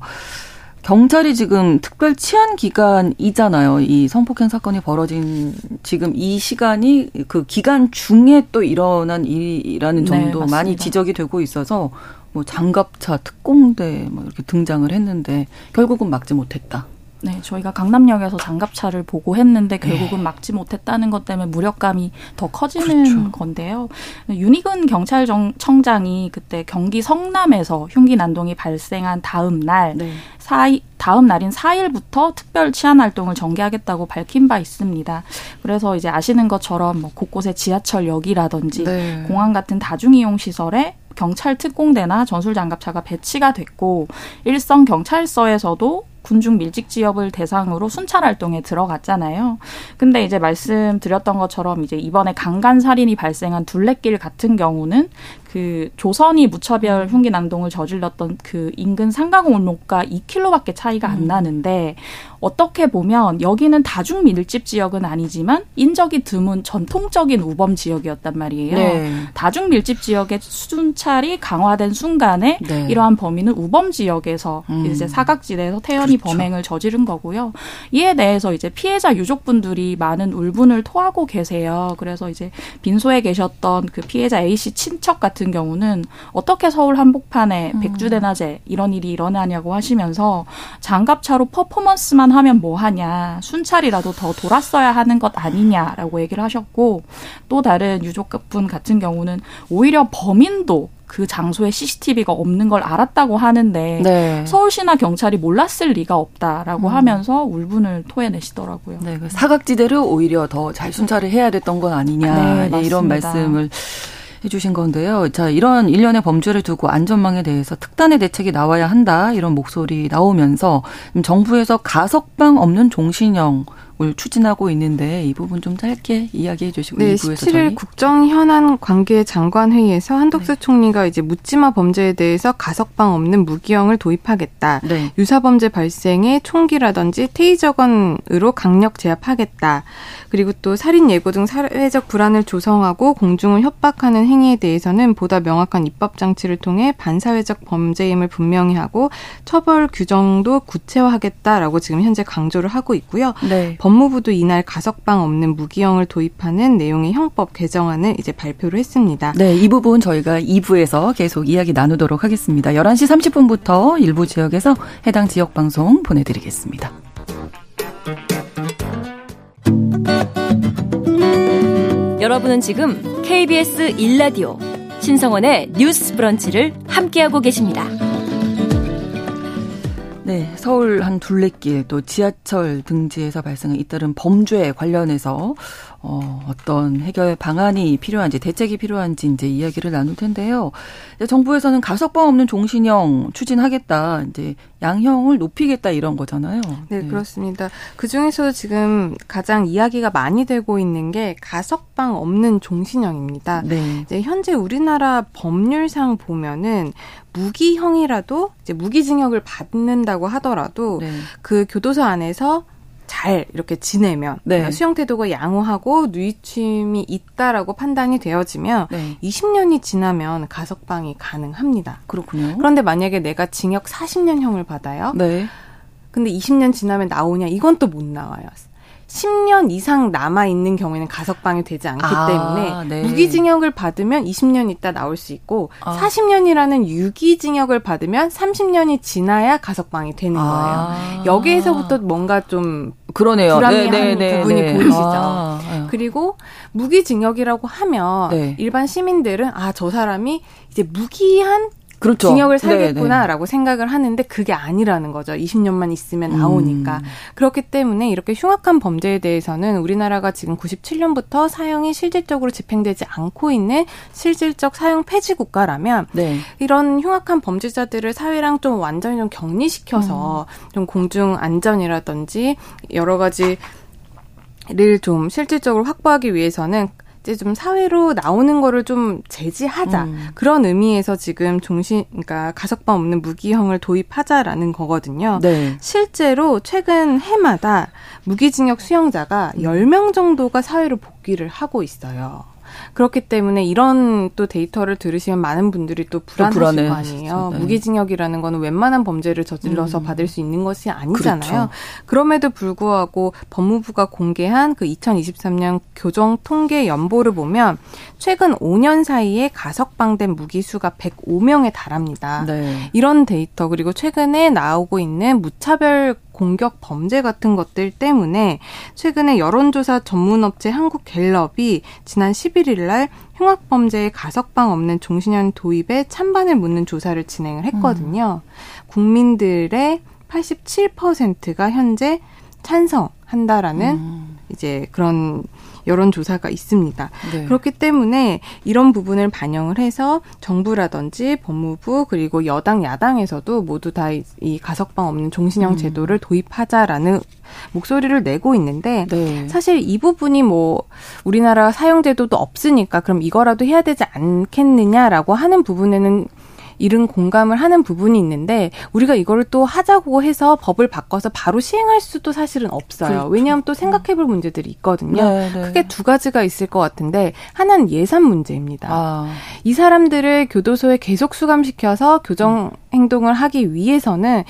경찰이 지금 특별 치안 기간이잖아요. 이 성폭행 사건이 벌어진 지금 이 시간이 그 기간 중에 또 일어난 일이라는 네, 점도 네, 많이 지적이 되고 있어서 뭐 장갑차 특공대 뭐 이렇게 등장을 했는데 결국은 막지 못했다. 네, 저희가 강남역에서 장갑차를 보고 했는데 결국은 네. 막지 못했다는 것 때문에 무력감이 더 커지는 그렇죠. 건데요. 윤희근 경찰청장이 그때 경기 성남에서 흉기 난동이 발생한 다음 날 네. 사이, 다음 날인 4일부터 특별 치안 활동을 전개하겠다고 밝힌 바 있습니다. 그래서 이제 아시는 것처럼 뭐 곳곳에 지하철역이라든지 네. 공항 같은 다중이용 시설에 경찰 특공대나 전술장갑차가 배치가 됐고 일선 경찰서에서도 군중 밀집 지역을 대상으로 순찰 활동에 들어갔잖아요. 근데 이제 말씀드렸던 것처럼 이제 이번에 강간 살인이 발생한 둘레길 같은 경우는 그 조선이 무차별 흉기 난동을 저질렀던 그 인근 상가골목과 2킬로밖에 차이가 안 음. 나는데 어떻게 보면 여기는 다중 밀집 지역은 아니지만 인적이 드문 전통적인 우범 지역이었단 말이에요. 네. 다중 밀집 지역의 순찰이 강화된 순간에 네. 이러한 범인은 우범 지역에서 음. 이제 사각지대에서 태연히 그렇죠. 범행을 저지른 거고요. 이에 대해서 이제 피해자 유족분들이 많은 울분을 토하고 계세요. 그래서 이제 빈소에 계셨던 그 피해자 A 씨 친척 같은 같은 경우는 어떻게 서울 한복판에 음. 백주대낮에 이런 일이 일어나냐고 하시면서 장갑차로 퍼포먼스만 하면 뭐 하냐 순찰이라도 더 돌았어야 하는 것 아니냐라고 얘기를 하셨고 또 다른 유족분 같은 경우는 오히려 범인도 그 장소에 CCTV가 없는 걸 알았다고 하는데 네. 서울시나 경찰이 몰랐을 리가 없다라고 음. 하면서 울분을 토해내시더라고요. 네, 그 사각지대를 오히려 더 잘 순찰을 해야 됐던 건 아니냐 네, 이런 말씀을 해주신 건데요. 자, 이런 일련의 범죄를 두고 안전망에 대해서 특단의 대책이 나와야 한다 이런 목소리 나오면서 정부에서 가석방 없는 종신형 을 추진하고 있는데 이 부분 좀 짧게 이야기해 주시고 네, 2부에서 17일 저희. 국정 현안 관계 장관 회의에서 한덕수 네. 총리가 이제 묻지마 범죄에 대해서 가석방 없는 무기형을 도입하겠다. 네. 유사 범죄 발생에 총기라든지 테이저건으로 강력 제압하겠다. 그리고 또 살인 예고 등 사회적 불안을 조성하고 공중을 협박하는 행위에 대해서는 보다 명확한 입법 장치를 통해 반사회적 범죄임을 분명히 하고 처벌 규정도 구체화하겠다라고 지금 현재 강조를 하고 있고요. 네. 법무부도 이날 가석방 없는 무기형을 도입하는 내용의 형법 개정안을 이제 발표를 했습니다. 네, 이 부분 저희가 2부에서 계속 이야기 나누도록 하겠습니다. 11시 30분부터 일부 지역에서 해당 지역 방송 보내드리겠습니다. 여러분은 지금 KBS 1라디오 신성원의 뉴스 브런치를 함께하고 계십니다. 네, 서울 한 둘레길 또 지하철 등지에서 발생한 잇따른 범죄 관련해서 어, 어떤 해결 방안이 필요한지 대책이 필요한지 이제 이야기를 나눌 텐데요. 정부에서는 가석방 없는 종신형 추진하겠다. 이제 양형을 높이겠다 이런 거잖아요. 네, 네. 그렇습니다. 그 중에서도 지금 가장 이야기가 많이 되고 있는 게 가석방 없는 종신형입니다. 네. 이제 현재 우리나라 법률상 보면은 무기형이라도 이제 무기징역을 받는다고 하더라도 네. 그 교도소 안에서 잘 이렇게 지내면 네. 그러니까 수용 태도가 양호하고 누이침이 있다라고 판단이 되어지면 네. 20년이 지나면 가석방이 가능합니다. 그렇군요. 그런데 만약에 내가 징역 40년형을 받아요. 네. 근데 20년 지나면 나오냐? 이건 또 못 나와요. 10년 이상 남아 있는 경우에는 가석방이 되지 않기 아, 때문에 네. 무기징역을 받으면 20년 있다 나올 수 있고 아. 40년이라는 유기징역을 받으면 30년이 지나야 가석방이 되는 아. 거예요. 여기에서부터 뭔가 좀 그러네요. 불합리한 네, 네, 네 부분이 네. 보이시죠. 아, 네. 그리고 무기징역이라고 하면 네. 일반 시민들은 아 저 사람이 이제 무기한 그렇죠. 징역을 네, 살겠구나라고 네. 생각을 하는데 그게 아니라는 거죠. 20년만 있으면 나오니까. 음. 그렇기 때문에 이렇게 흉악한 범죄에 대해서는 우리나라가 지금 97년부터 사형이 실질적으로 집행되지 않고 있는 실질적 사형 폐지 국가라면 네. 이런 흉악한 범죄자들을 사회랑 좀 완전히 좀 격리시켜서 음. 좀 공중 안전이라든지 여러 가지 를 좀 실질적으로 확보하기 위해서는 이제 좀 사회로 나오는 거를 좀 제지하자 음. 그런 의미에서 지금 종신 그러니까 가석방 없는 무기형을 도입하자라는 거거든요. 네. 실제로 최근 해마다 무기징역 수용자가 10명 정도가 사회로 복귀를 하고 있어요. 그렇기 때문에 이런 또 데이터를 들으시면 많은 분들이 또 불안하실 거 아니에요. 네. 무기징역이라는 거는 웬만한 범죄를 저질러서 음. 받을 수 있는 것이 아니잖아요. 그렇죠. 그럼에도 불구하고 법무부가 공개한 그 2023년 교정 통계 연보를 보면 최근 5년 사이에 가석방된 무기수가 105명에 달합니다. 네. 이런 데이터 그리고 최근에 나오고 있는 무차별 공격 범죄 같은 것들 때문에 최근에 여론조사 전문업체 한국갤럽이 지난 11일 날 흉악범죄의 가석방 없는 종신형 도입에 찬반을 묻는 조사를 진행을 했거든요. 음. 국민들의 87%가 현재 찬성한다라는 음. 이제 그런 여론조사가 있습니다. 네. 그렇기 때문에 이런 부분을 반영을 해서 정부라든지 법무부 그리고 여당 야당에서도 모두 다 이 가석방 없는 종신형 음. 제도를 도입하자라는 목소리를 내고 있는데 네. 사실 이 부분이 뭐 우리나라 사용 제도도 없으니까 그럼 이거라도 해야 되지 않겠느냐라고 하는 부분에는 이른 공감을 하는 부분이 있는데 우리가 이거를 또 하자고 해서 법을 바꿔서 바로 시행할 수도 사실은 없어요. 그렇죠. 왜냐하면 또 생각해 볼 문제들이 있거든요. 네, 네. 크게 두 가지가 있을 것 같은데 하나는 예산 문제입니다. 아. 이 사람들을 교도소에 계속 수감시켜서 교정 행동을 하기 위해서는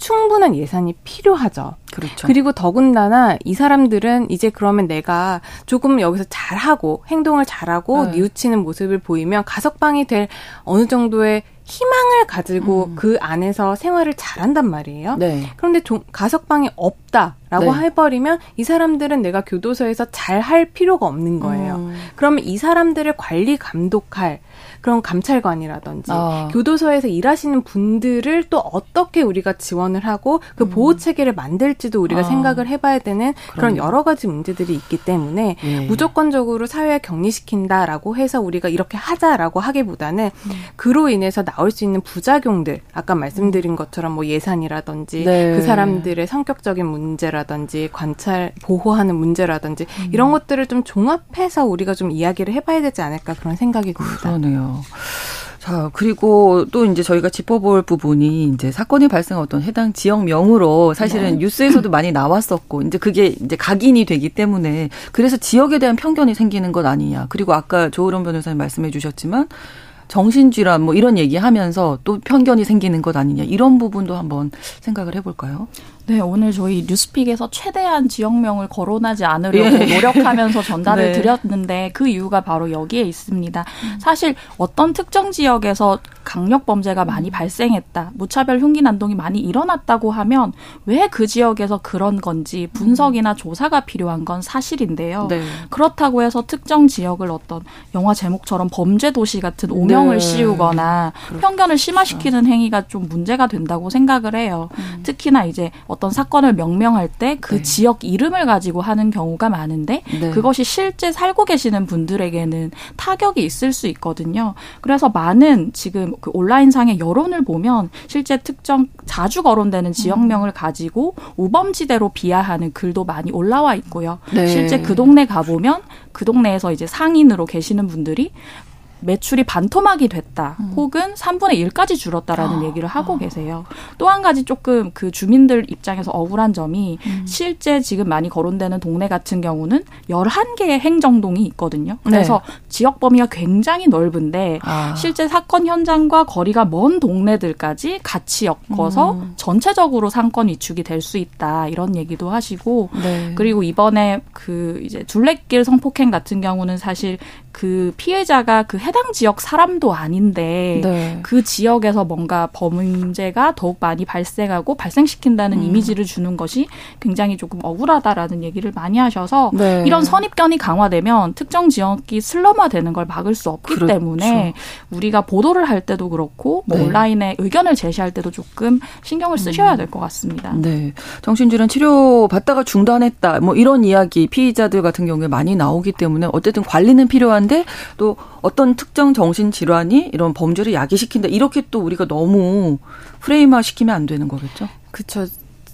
충분한 예산이 필요하죠. 그렇죠. 그리고 더군다나 이 사람들은 이제 그러면 내가 조금 여기서 잘하고 행동을 잘하고 네. 뉘우치는 모습을 보이면 가석방이 될 어느 정도의 희망을 가지고 음. 그 안에서 생활을 잘한단 말이에요. 네. 그런데 조, 가석방이 없다라고 네. 해버리면 이 사람들은 내가 교도소에서 잘 할 필요가 없는 거예요. 음. 그러면 이 사람들을 관리 감독할 그런 감찰관이라든지 어. 교도소에서 일하시는 분들을 또 어떻게 우리가 지원을 하고 그 음. 보호 체계를 만들지도 우리가 어. 생각을 해봐야 되는 그런 여러 가지 문제들이 있기 때문에 예. 무조건적으로 사회에 격리시킨다라고 해서 우리가 이렇게 하자라고 하기보다는 음. 그로 인해서 나올 수 있는 부작용들 아까 말씀드린 것처럼 뭐 예산이라든지 네. 그 사람들의 성격적인 문제라든지 관찰 보호하는 문제라든지 음. 이런 것들을 좀 종합해서 우리가 좀 이야기를 해봐야 되지 않을까 그런 생각이 듭니다. 그러네요. 자, 그리고 또 이제 저희가 짚어볼 부분이 이제 사건이 발생한 어떤 해당 지역명으로 사실은 네. 뉴스에서도 많이 나왔었고, 이제 그게 이제 각인이 되기 때문에 그래서 지역에 대한 편견이 생기는 것 아니냐. 그리고 아까 조으론 변호사님 말씀해 주셨지만 정신질환 뭐 이런 얘기하면서 또 편견이 생기는 것 아니냐. 이런 부분도 한번 생각을 해볼까요? 네, 오늘 저희 뉴스픽에서 최대한 지역명을 거론하지 않으려고 예. 노력하면서 전달을 네. 드렸는데 그 이유가 바로 여기에 있습니다. 사실 어떤 특정 지역에서 강력 범죄가 많이 발생했다, 무차별 흉기 난동이 많이 일어났다고 하면 왜 그 지역에서 그런 건지 분석이나 조사가 필요한 건 사실인데요. 네. 그렇다고 해서 특정 지역을 어떤 영화 제목처럼 범죄 도시 같은 오명을 네. 씌우거나 그렇죠. 편견을 심화시키는 행위가 좀 문제가 된다고 생각을 해요. 음. 특히나 이제 어떤 사건을 명명할 때그 네. 지역 이름을 가지고 하는 경우가 많은데 네. 그것이 실제 살고 계시는 분들에게는 타격이 있을 수 있거든요. 그래서 많은 지금 그 온라인상의 여론을 보면 실제 특정 자주 거론되는 지역명을 가지고 우범지대로 비하하는 글도 많이 올라와 있고요. 네. 실제 그 동네 가보면 그 동네에서 이제 상인으로 계시는 분들이 매출이 반토막이 됐다. 음. 혹은 3분의 1까지 줄었다라는 아. 얘기를 하고 아. 계세요. 또 한 가지 조금 그 주민들 입장에서 억울한 점이 음. 실제 지금 많이 거론되는 동네 같은 경우는 11개의 행정동이 있거든요. 그래서 네. 지역 범위가 굉장히 넓은데 아. 실제 사건 현장과 거리가 먼 동네들까지 같이 엮어서 음. 전체적으로 상권 위축이 될 수 있다. 이런 얘기도 하시고 네. 그리고 이번에 그 이제 둘레길 성폭행 같은 경우는 사실 그 피해자가 그 해당 지역 사람도 아닌데 네. 그 지역에서 뭔가 범죄가 더욱 많이 발생하고 발생시킨다는 음. 이미지를 주는 것이 굉장히 조금 억울하다라는 얘기를 많이 하셔서 네. 이런 선입견이 강화되면 특정 지역이 슬럼화되는 걸 막을 수 없기 그렇죠. 때문에 우리가 보도를 할 때도 그렇고 뭐 네. 온라인에 의견을 제시할 때도 조금 신경을 쓰셔야 음. 될것 같습니다. 네. 정신질환 치료 받다가 중단했다. 뭐 이런 이야기 피의자들 같은 경우에 많이 나오기 때문에 어쨌든 관리는 필요한 필요한데 또 어떤 특정 정신 질환이 이런 범죄를 야기시킨다 이렇게 또 우리가 너무 프레임화 시키면 안 되는 거겠죠? 그렇죠.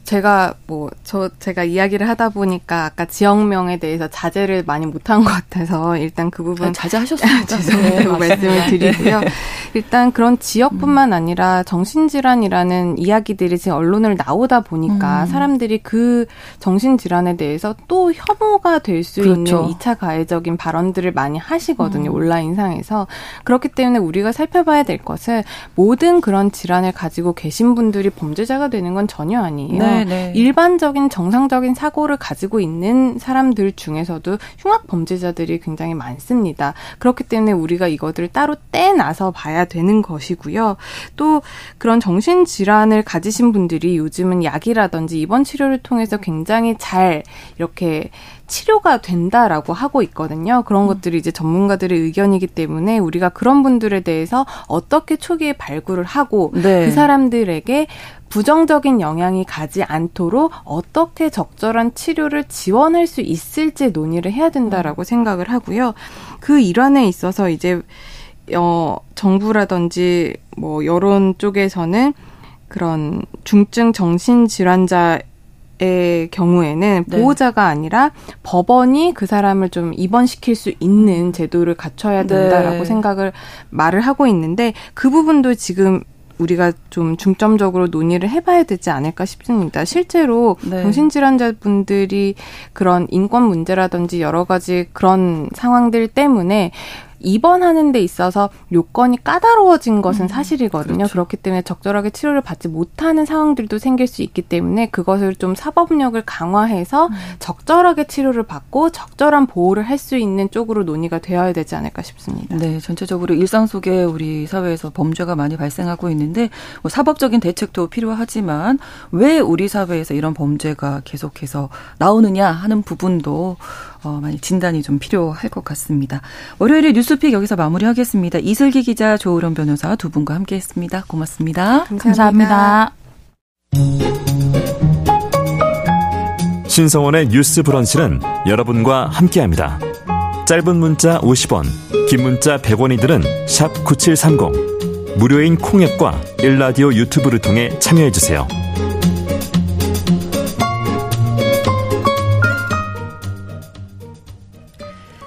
제가 뭐 저 제가 이야기를 하다 보니까 아까 지역명에 대해서 자제를 많이 못한 것 같아서 일단 그 부분 아, 자제하셨습니다. 죄송해요 네, 말씀을 드리고요. 네. 일단 그런 지역뿐만 아니라 정신질환이라는 이야기들이 지금 언론을 나오다 보니까 음. 사람들이 그 정신질환에 대해서 또 혐오가 될수 그렇죠. 있는 2차 가해적인 발언들을 많이 하시거든요 음. 온라인상에서 그렇기 때문에 우리가 살펴봐야 될 것은 모든 그런 질환을 가지고 계신 분들이 범죄자가 되는 건 전혀 아니에요. 네. 네. 일반적인 정상적인 사고를 가지고 있는 사람들 중에서도 흉악 범죄자들이 굉장히 많습니다. 그렇기 때문에 우리가 이것들을 따로 떼나서 봐야 되는 것이고요. 또 그런 정신 질환을 가지신 분들이 요즘은 약이라든지 입원 치료를 통해서 굉장히 잘 이렇게 치료가 된다라고 하고 있거든요. 그런 음. 것들이 이제 전문가들의 의견이기 때문에 우리가 그런 분들에 대해서 어떻게 초기에 발굴을 하고 네. 그 사람들에게 부정적인 영향이 가지 않도록 어떻게 적절한 치료를 지원할 수 있을지 논의를 해야 된다라고 음. 생각을 하고요. 그 일환에 있어서 이제 어 정부라든지 뭐 여론 쪽에서는 그런 중증 정신 질환자 의 경우에는 네. 보호자가 아니라 법원이 그 사람을 좀 입원시킬 수 있는 제도를 갖춰야 된다라고 네. 생각을 말을 하고 있는데 그 부분도 지금 우리가 좀 중점적으로 논의를 해봐야 되지 않을까 싶습니다. 실제로 네. 정신질환자분들이 그런 인권 문제라든지 여러 가지 그런 상황들 때문에 입원하는 데 있어서 요건이 까다로워진 것은 음, 사실이거든요. 그렇죠. 그렇기 때문에 적절하게 치료를 받지 못하는 상황들도 생길 수 있기 때문에 그것을 좀 사법력을 강화해서 음. 적절하게 치료를 받고 적절한 보호를 할 수 있는 쪽으로 논의가 되어야 되지 않을까 싶습니다. 네, 전체적으로 일상 속에 우리 사회에서 범죄가 많이 발생하고 있는데 뭐 사법적인 대책도 필요하지만 왜 우리 사회에서 이런 범죄가 계속해서 나오느냐 하는 부분도 어, 많이 진단이 좀 필요할 것 같습니다. 월요일에 뉴스픽 여기서 마무리하겠습니다. 이슬기 기자, 조으론 변호사 두 분과 함께했습니다. 고맙습니다. 감사합니다. 신성원의 뉴스 브런치는 여러분과 함께합니다. 짧은 문자 50원, 긴 문자 100원이들은 9730. 무료인 콩앱과 일라디오 유튜브를 통해 참여해주세요.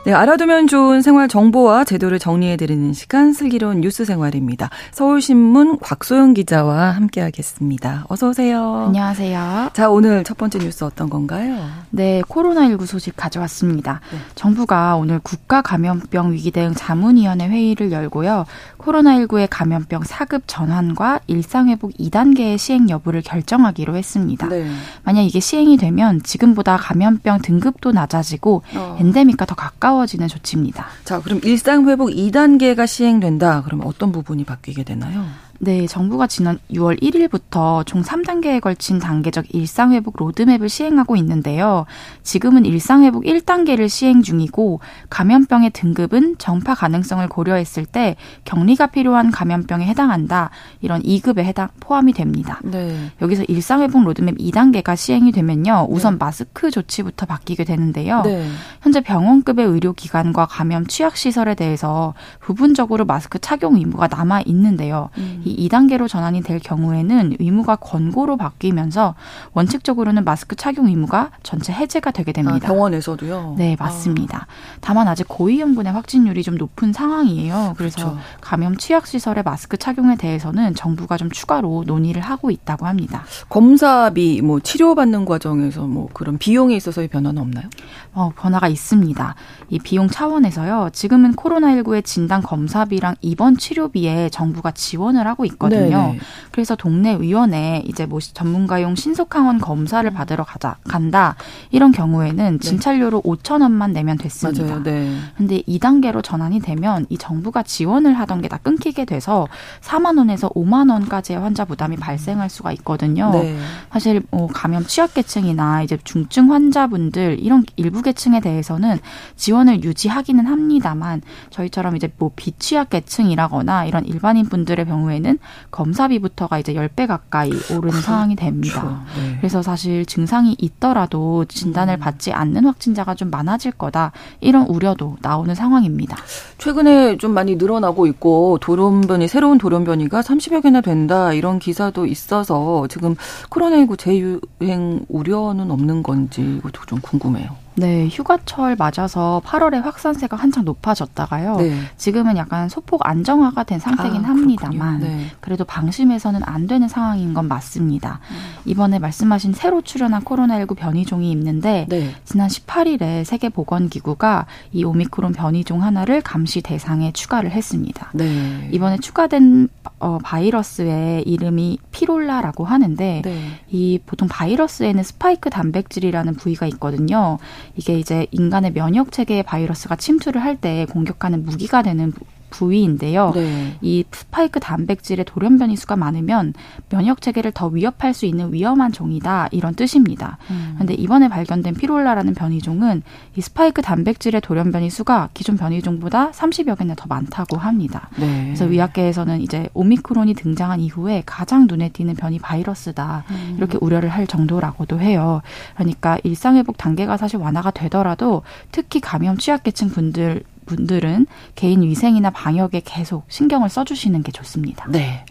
네, 네, 알아두면 좋은 생활 정보와 제도를 정리해드리는 시간 슬기로운 뉴스 생활입니다. 서울신문 곽소영 기자와 함께하겠습니다. 어서 오세요. 안녕하세요. 자, 오늘 첫 번째 뉴스 어떤 건가요? 네, 코로나19 소식 가져왔습니다. 네. 정부가 오늘 국가 감염병 위기 대응 자문위원회 회의를 열고요. 코로나19의 감염병 4급 전환과 일상회복 2단계의 시행 여부를 결정하기로 했습니다. 네. 만약 이게 시행이 되면 지금보다 감염병 등급도 낮아지고 어. 엔데믹과 더 가까워 지는 조치입니다. 자, 그럼 일상 회복 2단계가 시행된다. 그럼 어떤 부분이 바뀌게 되나요? 네, 정부가 지난 6월 1일부터 총 3단계에 걸친 단계적 일상회복 로드맵을 시행하고 있는데요. 지금은 일상회복 1단계를 시행 중이고 감염병의 등급은 전파 가능성을 고려했을 때 격리가 필요한 감염병에 해당한다. 이런 2급에 해당 포함이 됩니다. 네. 여기서 일상회복 로드맵 2단계가 시행이 되면요. 우선 네. 마스크 조치부터 바뀌게 되는데요. 네. 현재 병원급의 의료기관과 감염 취약시설에 대해서 부분적으로 마스크 착용 의무가 남아 있는데요. 음. 이 2단계로 전환이 될 경우에는 의무가 권고로 바뀌면서 원칙적으로는 마스크 착용 의무가 전체 해제가 되게 됩니다. 아, 병원에서도요? 네, 맞습니다. 아. 다만 아직 고위험군의 확진율이 좀 높은 상황이에요. 그래서 그렇죠. 감염 취약 시설의 마스크 착용에 대해서는 정부가 좀 추가로 논의를 하고 있다고 합니다. 검사비 뭐 치료받는 과정에서 뭐 그런 비용에 있어서의 변화는 없나요? 어, 변화가 있습니다. 이 비용 차원에서요. 지금은 코로나19의 진단 검사비랑 입원 치료비에 정부가 지원을 하고 하고 있거든요. 네네. 그래서 동네 의원에 이제 뭐 전문가용 신속항원 검사를 받으러 가자 간다 이런 경우에는 네. 진찰료로 네. 5천 원만 내면 됐습니다. 맞아요. 네. 근데 2단계로 전환이 되면 이 정부가 지원을 하던 게 다 끊기게 돼서 4만 원에서 5만 원까지의 환자 부담이 발생할 수가 있거든요. 네. 사실 뭐 감염 취약계층이나 이제 중증 환자분들 이런 일부 계층에 대해서는 지원을 유지하기는 합니다만 저희처럼 이제 뭐 비취약계층이라거나 이런 일반인 분들의 경우에는 경우에는 검사비부터가 이제 10배 가까이 오르는 그 상황이 됩니다. 네. 그래서 사실 증상이 있더라도 진단을 음. 받지 않는 확진자가 좀 많아질 거다. 이런 우려도 나오는 상황입니다. 최근에 좀 많이 늘어나고 있고 돌연변이 새로운 돌연변이가 30여 개나 된다. 이런 기사도 있어서 지금 코로나19 재유행 우려는 없는 건지 이것도 좀 궁금해요. 네, 휴가철 맞아서 8월에 확산세가 한창 높아졌다가요. 네. 지금은 약간 소폭 안정화가 된 상태긴 아, 합니다만 네. 그래도 방심해서는 안 되는 상황인 건 맞습니다. 음. 이번에 말씀하신 새로 출현한 코로나19 변이종이 있는데 네. 지난 18일에 세계보건기구가 이 오미크론 변이종 하나를 감시 대상에 추가를 했습니다. 네. 이번에 추가된 어, 바이러스의 이름이 피롤라라고 하는데 네. 이 보통 바이러스에는 스파이크 단백질이라는 부위가 있거든요. 이게 이제 인간의 면역 체계에 바이러스가 침투를 할 때 공격하는 무기가 되는 부위인데요. 네. 이 스파이크 단백질의 돌연 변이 수가 많으면 면역 체계를 더 위협할 수 있는 위험한 종이다 이런 뜻입니다. 그런데 음. 이번에 발견된 피롤라라는 변이종은 이 스파이크 단백질의 돌연 변이 수가 기존 변이종보다 30여 개나 더 많다고 합니다. 네. 그래서 의학계에서는 이제 오미크론이 등장한 이후에 가장 눈에 띄는 변이 바이러스다 음. 이렇게 우려를 할 정도라고도 해요. 그러니까 일상 회복 단계가 사실 완화가 되더라도 특히 감염 취약계층 분들 분들은 개인 위생이나 방역에 계속 신경을 써주시는 게 좋습니다. 네.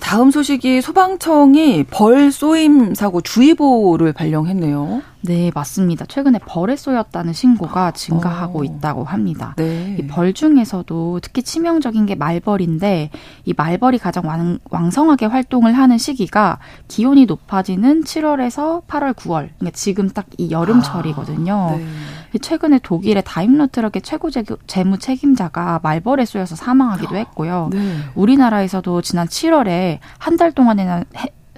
다음 소식이 소방청이 벌 쏘임 사고 주의보를 발령했네요. 네, 맞습니다. 최근에 벌에 쏘였다는 신고가 증가하고 어. 있다고 합니다. 네. 이벌 중에서도 특히 치명적인 게 말벌인데 이 말벌이 가장 왕, 왕성하게 활동을 하는 시기가 기온이 높아지는 7월에서 8월, 9월. 그러니까 지금 딱 이 여름철이거든요. 아, 네. 최근에 독일의 다임러 트럭의 최고 재무 책임자가 말벌에 쏘여서 사망하기도 했고요. 네. 우리나라에서도 지난 7월에 한 달 동안에는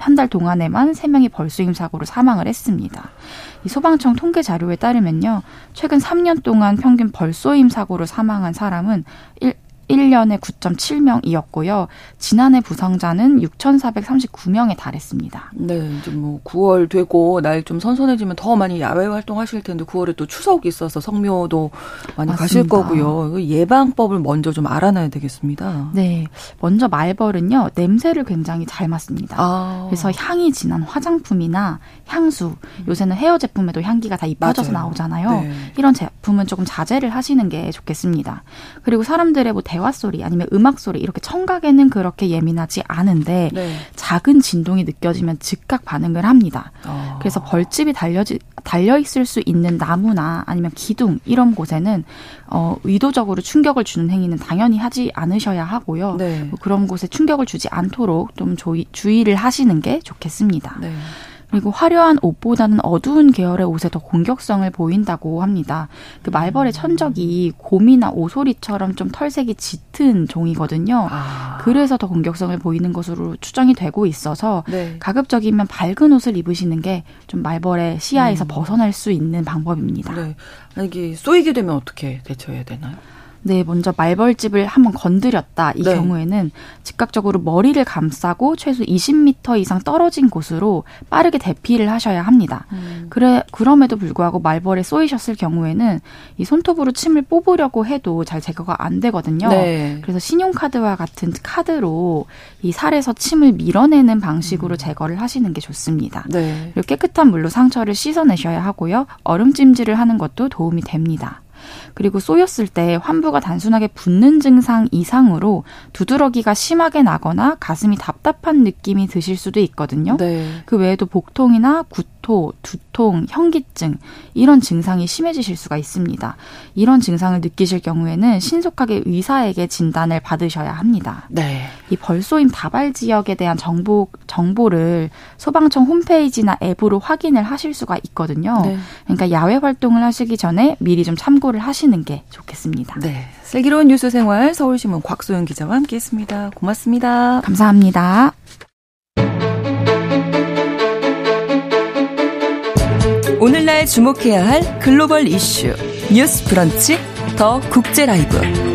한 달 동안에만 3명이 벌수임 사고로 사망을 했습니다. 이 소방청 통계 자료에 따르면요. 최근 3년 동안 평균 벌쏘임 사고로 사망한 사람은 1, 1년에 9.7명이었고요. 지난해 부상자는 6,439명에 달했습니다. 네, 이제 뭐 9월 되고 날 좀 선선해지면 더 많이 야외 활동하실 텐데 9월에 또 추석이 있어서 성묘도 많이 맞습니다. 가실 거고요. 예방법을 먼저 좀 알아놔야 되겠습니다. 네, 먼저 말벌은요 냄새를 굉장히 잘 맡습니다. 아. 그래서 향이 진한 화장품이나 향수, 요새는 헤어 제품에도 향기가 다 입혀져서 맞아요. 나오잖아요. 네. 이런 제품은 조금 자제를 하시는 게 좋겠습니다. 그리고 사람들의 뭐 대화 소리 아니면 음악 소리 이렇게 청각에는 그렇게 예민하지 않은데 네. 작은 진동이 느껴지면 즉각 반응을 합니다. 어. 그래서 벌집이 달려지 달려 있을 수 있는 나무나 아니면 기둥 이런 곳에는 어 의도적으로 충격을 주는 행위는 당연히 하지 않으셔야 하고요. 네. 뭐 그런 곳에 충격을 주지 않도록 좀 조이, 주의를 하시는 게 좋겠습니다. 네. 그리고 화려한 옷보다는 어두운 계열의 옷에 더 공격성을 보인다고 합니다. 그 말벌의 천적이 곰이나 오소리처럼 좀 털색이 짙은 종이거든요. 아. 그래서 더 공격성을 보이는 것으로 추정이 되고 있어서 네. 가급적이면 밝은 옷을 입으시는 게 좀 말벌의 시야에서 음. 벗어날 수 있는 방법입니다. 네. 이게 쏘이게 되면 어떻게 대처해야 되나요? 네, 먼저 말벌집을 한번 건드렸다. 이 네. 경우에는 즉각적으로 머리를 감싸고 최소 20m 이상 떨어진 곳으로 빠르게 대피를 하셔야 합니다. 음. 그래 그럼에도 불구하고 말벌에 쏘이셨을 경우에는 이 손톱으로 침을 뽑으려고 해도 잘 제거가 안 되거든요. 네. 그래서 신용카드와 같은 카드로 이 살에서 침을 밀어내는 방식으로 음. 제거를 하시는 게 좋습니다. 네. 그리고 깨끗한 물로 상처를 씻어내셔야 하고요. 얼음찜질을 하는 것도 도움이 됩니다. 그리고 쏘였을 때 환부가 단순하게 붓는 증상 이상으로 두드러기가 심하게 나거나 가슴이 답답한 느낌이 드실 수도 있거든요. 네. 그 외에도 복통이나 구토, 두통, 현기증 이런 증상이 심해지실 수가 있습니다. 이런 증상을 느끼실 경우에는 신속하게 의사에게 진단을 받으셔야 합니다. 네. 이 벌쏘임 다발 지역에 대한 정보 정보를 소방청 홈페이지나 앱으로 확인을 하실 수가 있거든요. 네. 그러니까 야외 활동을 하시기 전에 미리 좀 참고를 하시 는 게 좋겠습니다. 네. 슬기로운 뉴스 생활 서울신문 곽소연 기자와 함께 했습니다. 고맙습니다. 감사합니다. 오늘날 주목해야 할 글로벌 이슈 뉴스 브런치 더 국제 라이브.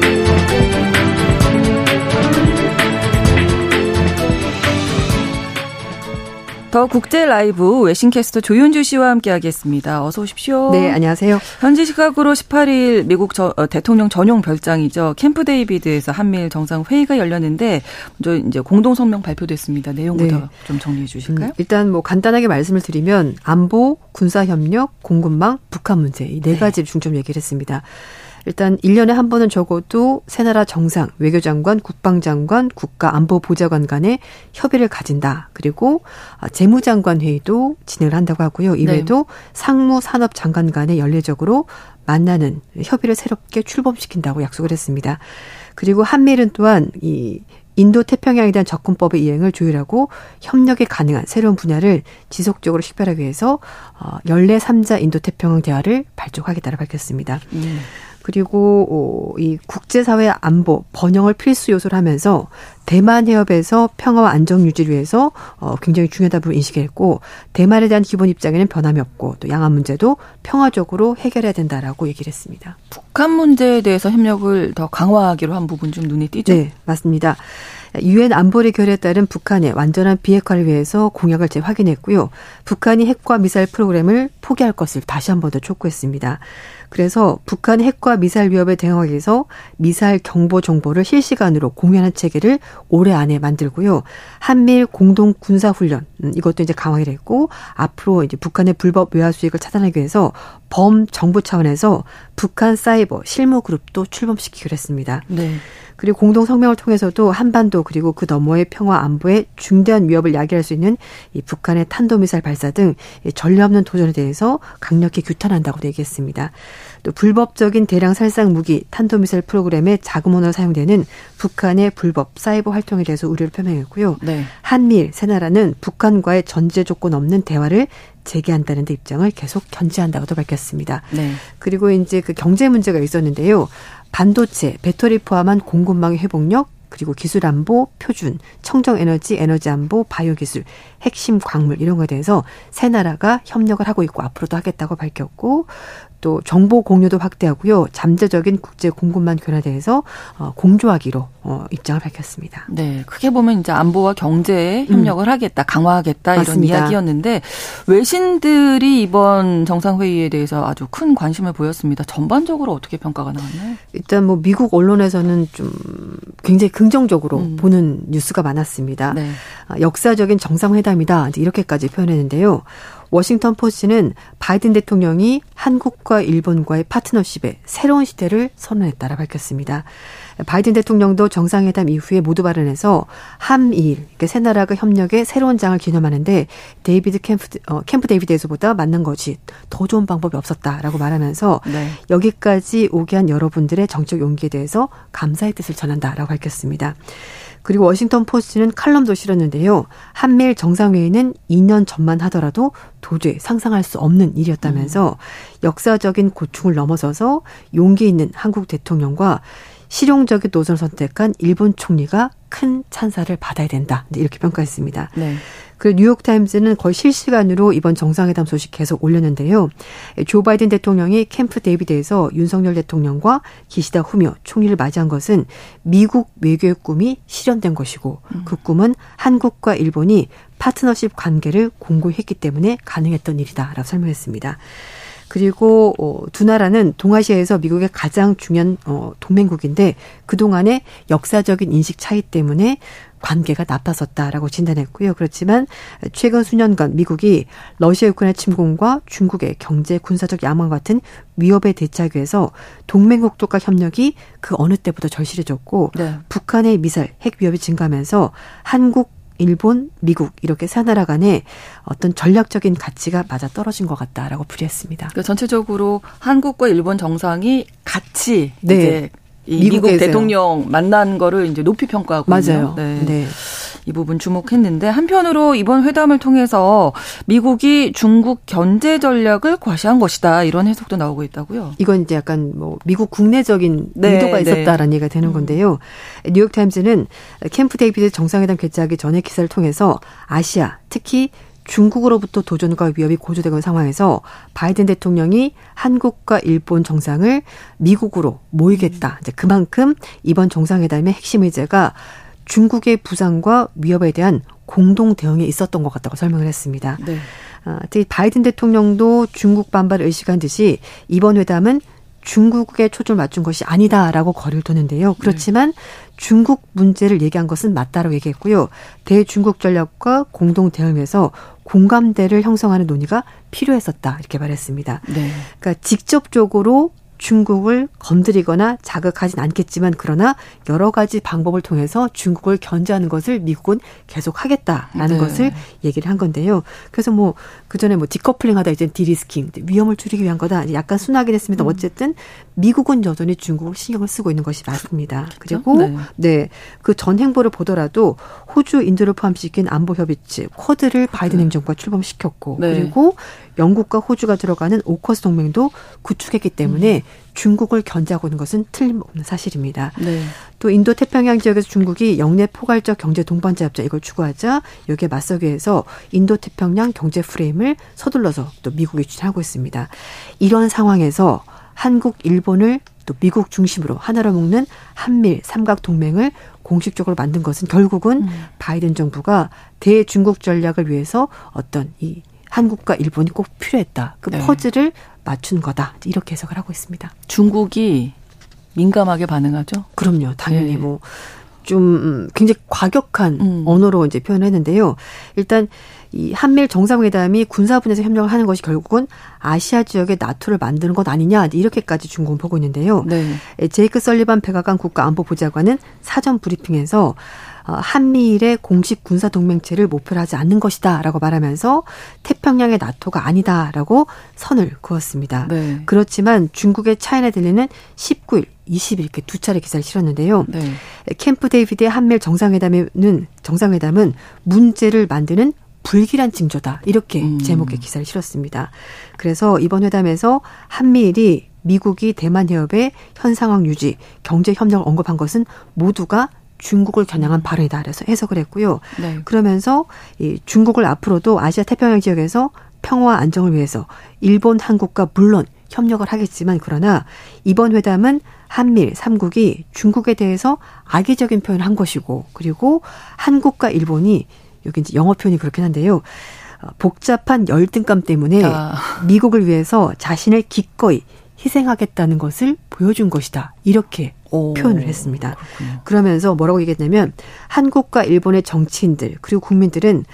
더 국제 라이브 외신캐스터 조윤주 씨와 함께하겠습니다. 어서 오십시오. 네, 안녕하세요. 현지 시각으로 18일 미국 저, 어, 대통령 전용 별장이죠. 캠프 데이비드에서 한미일 정상 회의가 열렸는데 먼저 이제 공동 성명 발표됐습니다. 내용부터 네. 좀 정리해 주실까요? 음, 일단 뭐 간단하게 말씀을 드리면 안보, 군사 협력, 공급망, 북한 문제 이네 네. 가지를 중점 얘기를 했습니다. 일단 1년에 한 번은 적어도 새 나라 정상, 외교장관, 국방장관, 국가안보보좌관 간의 협의를 가진다. 그리고 아, 재무장관 회의도 진행을 한다고 하고요. 이외에도 네. 상무산업장관 간에 연례적으로 만나는 협의를 새롭게 출범시킨다고 약속을 했습니다. 그리고 한미일은 또한 이 인도 태평양에 대한 접근법의 이행을 조율하고 협력이 가능한 새로운 분야를 지속적으로 식별하기 위해서 어 연례 3자 인도 태평양 대화를 발족하겠다고 밝혔습니다. 음. 그리고 어, 이 국제사회 안보 번영을 필수 요소로 하면서 대만 해협에서 평화와 안정 유지를 위해서 어, 굉장히 중요하다고 인식했고 대만에 대한 기본 입장에는 변함이 없고 또 양안 문제도 평화적으로 해결해야 된다라고 얘기를 했습니다. 북한 문제에 대해서 협력을 더 강화하기로 한 부분 좀 눈에 띄죠? 네, 맞습니다. 유엔 안보리 결의에 따른 북한의 완전한 비핵화를 위해서 공약을 재확인했고요. 북한이 핵과 미사일 프로그램을 포기할 것을 다시 한 번 더 촉구했습니다. 그래서 북한 핵과 미사일 위협에 대응하기 위해서 미사일 경보 정보를 실시간으로 공유하는 체계를 올해 안에 만들고요. 한미일 공동 군사 훈련 음, 이것도 이제 강화를 했고 앞으로 이제 북한의 불법 외화 수익을 차단하기 위해서 범 정부 차원에서 북한 사이버 실무 그룹도 출범시키기로 했습니다. 네. 그리고 공동 성명을 통해서도 한반도 그리고 그 너머의 평화 안보에 중대한 위협을 야기할 수 있는 이 북한의 탄도미사일 발사 등 전례 없는 도전에 대해서 강력히 규탄한다고 얘기했습니다. 또 불법적인 대량 살상 무기 탄도미사일 프로그램의 자금원으로 사용되는 북한의 불법 사이버 활동에 대해서 우려를 표명했고요. 네. 한미일 세 나라는 북한과의 전제 조건 없는 대화를 재개한다는 데 입장을 계속 견지한다고도 밝혔습니다. 네. 그리고 이제 그 경제 문제가 있었는데요. 반도체, 배터리 포함한 공급망의 회복력, 그리고 기술 안보, 표준, 청정 에너지, 에너지 안보, 바이오 기술, 핵심 광물 이런 거에 대해서 세 나라가 협력을 하고 있고 앞으로도 하겠다고 밝혔고 또 정보 공유도 확대하고요. 잠재적인 국제 공급망 교란에 대해서 어, 공조하기로 어, 입장을 밝혔습니다. 네, 크게 보면 이제 안보와 경제 협력을 음. 하겠다, 강화하겠다 이런 이야기였는데 외신들이 이번 정상회의에 대해서 아주 큰 관심을 보였습니다. 전반적으로 어떻게 평가가 나왔나요? 일단 뭐 미국 언론에서는 좀 굉장히 긍정적으로 음. 보는 뉴스가 많았습니다. 네. 아, 역사적인 정상회담이다 이렇게까지 표현했는데요. 워싱턴 포스트는 바이든 대통령이 한국과 일본과의 파트너십에 새로운 시대를 선언했다라 밝혔습니다. 바이든 대통령도 정상회담 이후에 모두 발언해서 한미일 그러니까 세 나라가 협력의 새로운 장을 기념하는데 데이비드 캠프 어, 캠프 데이비드에서보다 맞는 것이 더 좋은 방법이 없었다라고 말하면서 네. 여기까지 오게 한 여러분들의 정치적 용기에 대해서 감사의 뜻을 전한다라고 밝혔습니다. 그리고 워싱턴 포스트는 칼럼도 실었는데요. 한미일 정상회의는 2년 전만 하더라도 도저히 상상할 수 없는 일이었다면서 음. 역사적인 고충을 넘어서서 용기 있는 한국 대통령과 실용적인 노선을 선택한 일본 총리가 큰 찬사를 받아야 된다. 이렇게 평가했습니다. 네. 그 뉴욕타임즈는 거의 실시간으로 이번 정상회담 소식 계속 올렸는데요. 조 바이든 대통령이 캠프 데이비드에서 윤석열 대통령과 기시다 후미오 총리를 맞이한 것은 미국 외교의 꿈이 실현된 것이고 음. 그 꿈은 한국과 일본이 파트너십 관계를 공고히 했기 때문에 가능했던 일이다라고 설명했습니다. 그리고 어, 두 나라는 동아시아에서 미국의 가장 중요한 어, 동맹국인데 그동안의 역사적인 인식 차이 때문에 관계가 나빠졌다라고 진단했고요. 그렇지만 최근 수년간 미국이 러시아 우크라이나 침공과 중국의 경제 군사적 야망 같은 위협에 대처하기 위해서 동맹국들과 협력이 그 어느 때보다 절실해졌고 네. 북한의 미사일 핵 위협이 증가하면서 한국 일본, 미국 이렇게 세 나라 간에 어떤 전략적인 가치가 맞아 떨어진 것 같다라고 풀이했습니다. 그러니까 전체적으로 한국과 일본 정상이 같이 네. 이제 미국 대통령 만난 거를 이제 높이 평가하고 맞아요. 네. 네. 이 부분 주목했는데 한편으로 이번 회담을 통해서 미국이 중국 견제 전략을 과시한 것이다 이런 해석도 나오고 있다고요. 이건 이제 약간 뭐 미국 국내적인 네, 의도가 네. 있었다라는 네. 얘기가 되는 음. 건데요. 뉴욕 타임즈는 캠프 데이비드 정상회담 개최하기 전에 기사를 통해서 아시아 특히 중국으로부터 도전과 위협이 고조되고 있는 상황에서 바이든 대통령이 한국과 일본 정상을 미국으로 모이겠다. 이제 그만큼 이번 정상회담의 핵심 의제가 중국의 부상과 위협에 대한 공동 대응에 있었던 것 같다고 설명을 했습니다. 네. 아, 특히 바이든 대통령도 중국 반발을 의식한 듯이 이번 회담은 중국에 초점을 맞춘 것이 아니다라고 거리를 두는데요. 그렇지만 네. 중국 문제를 얘기한 것은 맞다라고 얘기했고요. 대중국 전략과 공동 대응에서 공감대를 형성하는 논의가 필요했었다 이렇게 말했습니다. 네. 그러니까 직접적으로 중국을 건드리거나 자극하진 않겠지만 그러나 여러 가지 방법을 통해서 중국을 견제하는 것을 미국은 계속 하겠다라는 네. 것을 얘기를 한 건데요. 그래서 뭐 그전에 뭐 디커플링 하다 이제 디리스킹 위험을 줄이기 위한 거다. 약간 순하긴 했습니다. 음. 어쨌든 미국은 여전히 중국을 신경을 쓰고 있는 것이 맞습니다. 그렇죠? 그리고 네. 네. 그전 행보를 보더라도 호주, 인도를 포함시킨 안보 협의체 쿼드를 바이든 네. 행정부가 출범시켰고 네. 그리고 영국과 호주가 들어가는 오커스 동맹도 구축했기 때문에 음. 중국을 견제하고 있는 것은 틀림없는 사실입니다. 네. 또 인도 태평양 지역에서 중국이 영내 포괄적 경제 동반자 협정 이걸 추구하자 여기에 맞서기 위해서 인도 태평양 경제 프레임을 서둘러서 또 미국이 추진하고 있습니다. 이런 상황에서 한국, 일본을 또 미국 중심으로 하나로 묶는 한밀 삼각 동맹을 공식적으로 만든 것은 결국은 음. 바이든 정부가 대중국 전략을 위해서 어떤 이 한국과 일본이 꼭 필요했다. 그 네. 퍼즐을 맞춘 거다. 이렇게 해석을 하고 있습니다. 중국이 민감하게 반응하죠? 그럼요. 당연히 네. 뭐좀 음, 굉장히 과격한 음. 언어로 이제 표현했는데요. 일단 이 한미일 정상회담이 군사 분야에서 협력을 하는 것이 결국은 아시아 지역의 나토를 만드는 것 아니냐 이렇게까지 중국은 보고 있는데요. 네. 제이크 설리반 백악관 국가안보보좌관은 사전 브리핑에서 어, 한미일의 공식 군사 동맹체를 목표로 하지 않는 것이다라고 말하면서 태평양의 나토가 아니다라고 선을 그었습니다. 네. 그렇지만 중국의 차이나 델리는 19일 20일 이렇게 두 차례 기사를 실었는데요. 네. 캠프 데이비드의 한미일 정상회담은 정상회담은 문제를 만드는 불길한 징조다. 이렇게 음. 제목의 기사를 실었습니다. 그래서 이번 회담에서 한미일이 미국이 대만 해협의 현 상황 유지, 경제 협력을 언급한 것은 모두가 중국을 겨냥한 발언이다. 그래서 해석을 했고요. 네. 그러면서 이 중국을 앞으로도 아시아 태평양 지역에서 평화 안정을 위해서 일본, 한국과 물론 협력을 하겠지만 그러나 이번 회담은 한밀 삼국이 중국에 대해서 악의적인 표현을 한 것이고 그리고 한국과 일본이 여기 이제 영어 표현이 그렇긴 한데요. 어, 복잡한 열등감 때문에 아. 미국을 위해서 자신을 기꺼이 희생하겠다는 것을 보여준 것이다. 이렇게 오, 표현을 했습니다. 그렇군요. 그러면서 뭐라고 얘기했냐면 한국과 일본의 정치인들 그리고 국민들은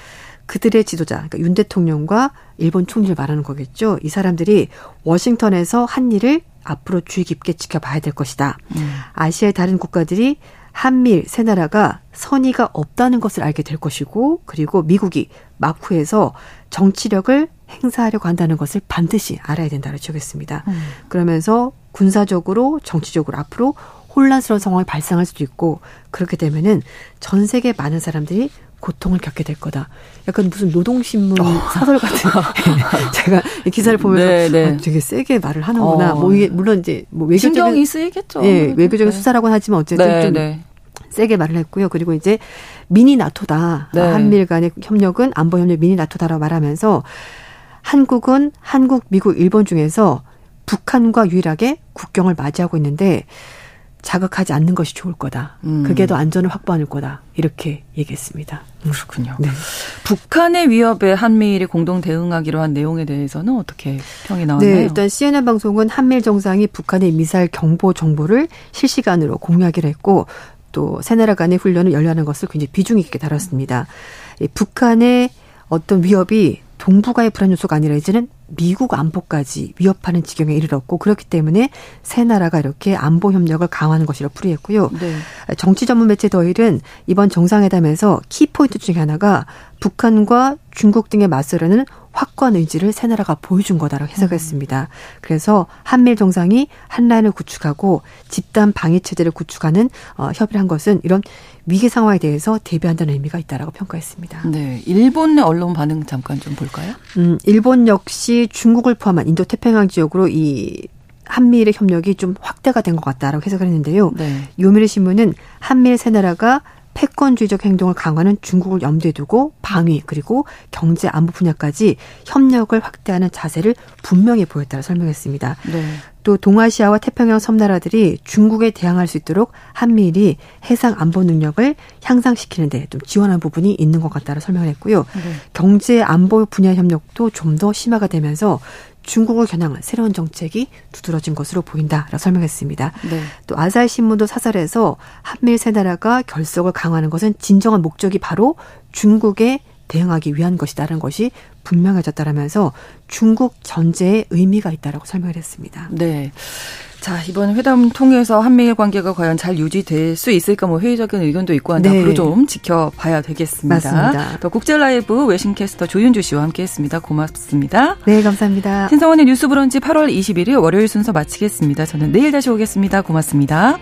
그들의 지도자, 그러니까 윤 대통령과 일본 총리를 말하는 거겠죠. 이 사람들이 워싱턴에서 한 일을 앞으로 주의 깊게 지켜봐야 될 것이다. 음. 아시아의 다른 국가들이 한밀 세 나라가 선의가 없다는 것을 알게 될 것이고 그리고 미국이 마쿠에서 정치력을 행사하려고 한다는 것을 반드시 알아야 된다고 지적했습니다. 음. 그러면서 군사적으로 정치적으로 앞으로 혼란스러운 상황이 발생할 수도 있고 그렇게 되면은 전 세계 많은 사람들이 고통을 겪게 될 거다. 약간 무슨 노동신문 어. 사설 같은 제가 이 기사를 보면서 네, 네. 아, 되게 세게 말을 하는구나. 어. 뭐 이게 물론 이제 뭐 외교적인 신경이 쓰이겠죠. 예, 외교적인 네. 수사라고는 하지만 어쨌든 네, 좀 네. 세게 말을 했고요. 그리고 이제 미니 나토다. 네. 한밀 간의 협력은 안보 협력 미니 나토다라고 말하면서 한국은 한국, 미국, 일본 중에서 북한과 유일하게 국경을 맞이하고 있는데 자극하지 않는 것이 좋을 거다. 음. 그게 더 안전을 확보하는 거다. 이렇게 얘기했습니다. 그렇군요. 네. 북한의 위협에 한미일이 공동 대응하기로 한 내용에 대해서는 어떻게 평이 나왔나요? 네, 일단 CNN 방송은 한미일 정상이 북한의 미사일 경보 정보를 실시간으로 공유하기로 했고 또 세 나라 간의 훈련을 연료하는 것을 굉장히 비중 있게 다뤘습니다. 북한의 어떤 위협이 동북아의 불안 요소가 아니라 이제는 미국 안보까지 위협하는 지경에 이르렀고 그렇기 때문에 세 나라가 이렇게 안보 협력을 강화하는 것이라 풀이했고요. 네. 정치 전문 매체 더일은 이번 정상회담에서 키포인트 중에 하나가 북한과 중국 등에 맞서려는 확고한 의지를 세 나라가 보여준 거다라고 해석했습니다. 그래서 한미일 정상이 한 라인을 구축하고 집단 방위 체제를 구축하는 어, 협의를 한 것은 이런 위기 상황에 대해서 대비한다는 의미가 있다라고 평가했습니다. 네, 일본의 언론 반응 잠깐 좀 볼까요? 음, 일본 역시 중국을 포함한 인도 태평양 지역으로 이 한미일의 협력이 좀 확대가 된 것 같다라고 해석을 했는데요. 네. 요미르 신문은 한미일 세 나라가 패권주의적 행동을 강화하는 중국을 염두에 두고 방위 그리고 경제 안보 분야까지 협력을 확대하는 자세를 분명히 보였다고 설명했습니다. 네. 또 동아시아와 태평양 섬나라들이 중국에 대항할 수 있도록 한미일이 해상 안보 능력을 향상시키는데 좀 지원한 부분이 있는 것 같다고 설명을 했고요. 네. 경제 안보 분야 협력도 좀 더 심화가 되면서 중국을 겨냥한 새로운 정책이 두드러진 것으로 보인다라고 설명했습니다. 네. 또 아사히 신문도 사설에서 한미일 세 나라가 결속을 강화하는 것은 진정한 목적이 바로 중국에 대응하기 위한 것이다라는 것이 분명해졌다라면서 중국 전제에 의미가 있다라고 설명을 했습니다. 네. 자, 이번 회담 통해서 한미일 관계가 과연 잘 유지될 수 있을까 뭐 회의적인 의견도 있고 한데 네. 앞으로 좀 지켜봐야 되겠습니다. 맞습니다. 또 국제 라이브 외신캐스터 조윤주 씨와 함께 했습니다. 고맙습니다. 네, 감사합니다. 신성원의 뉴스 브런치 8월 21일 월요일 순서 마치겠습니다. 저는 내일 다시 오겠습니다. 고맙습니다.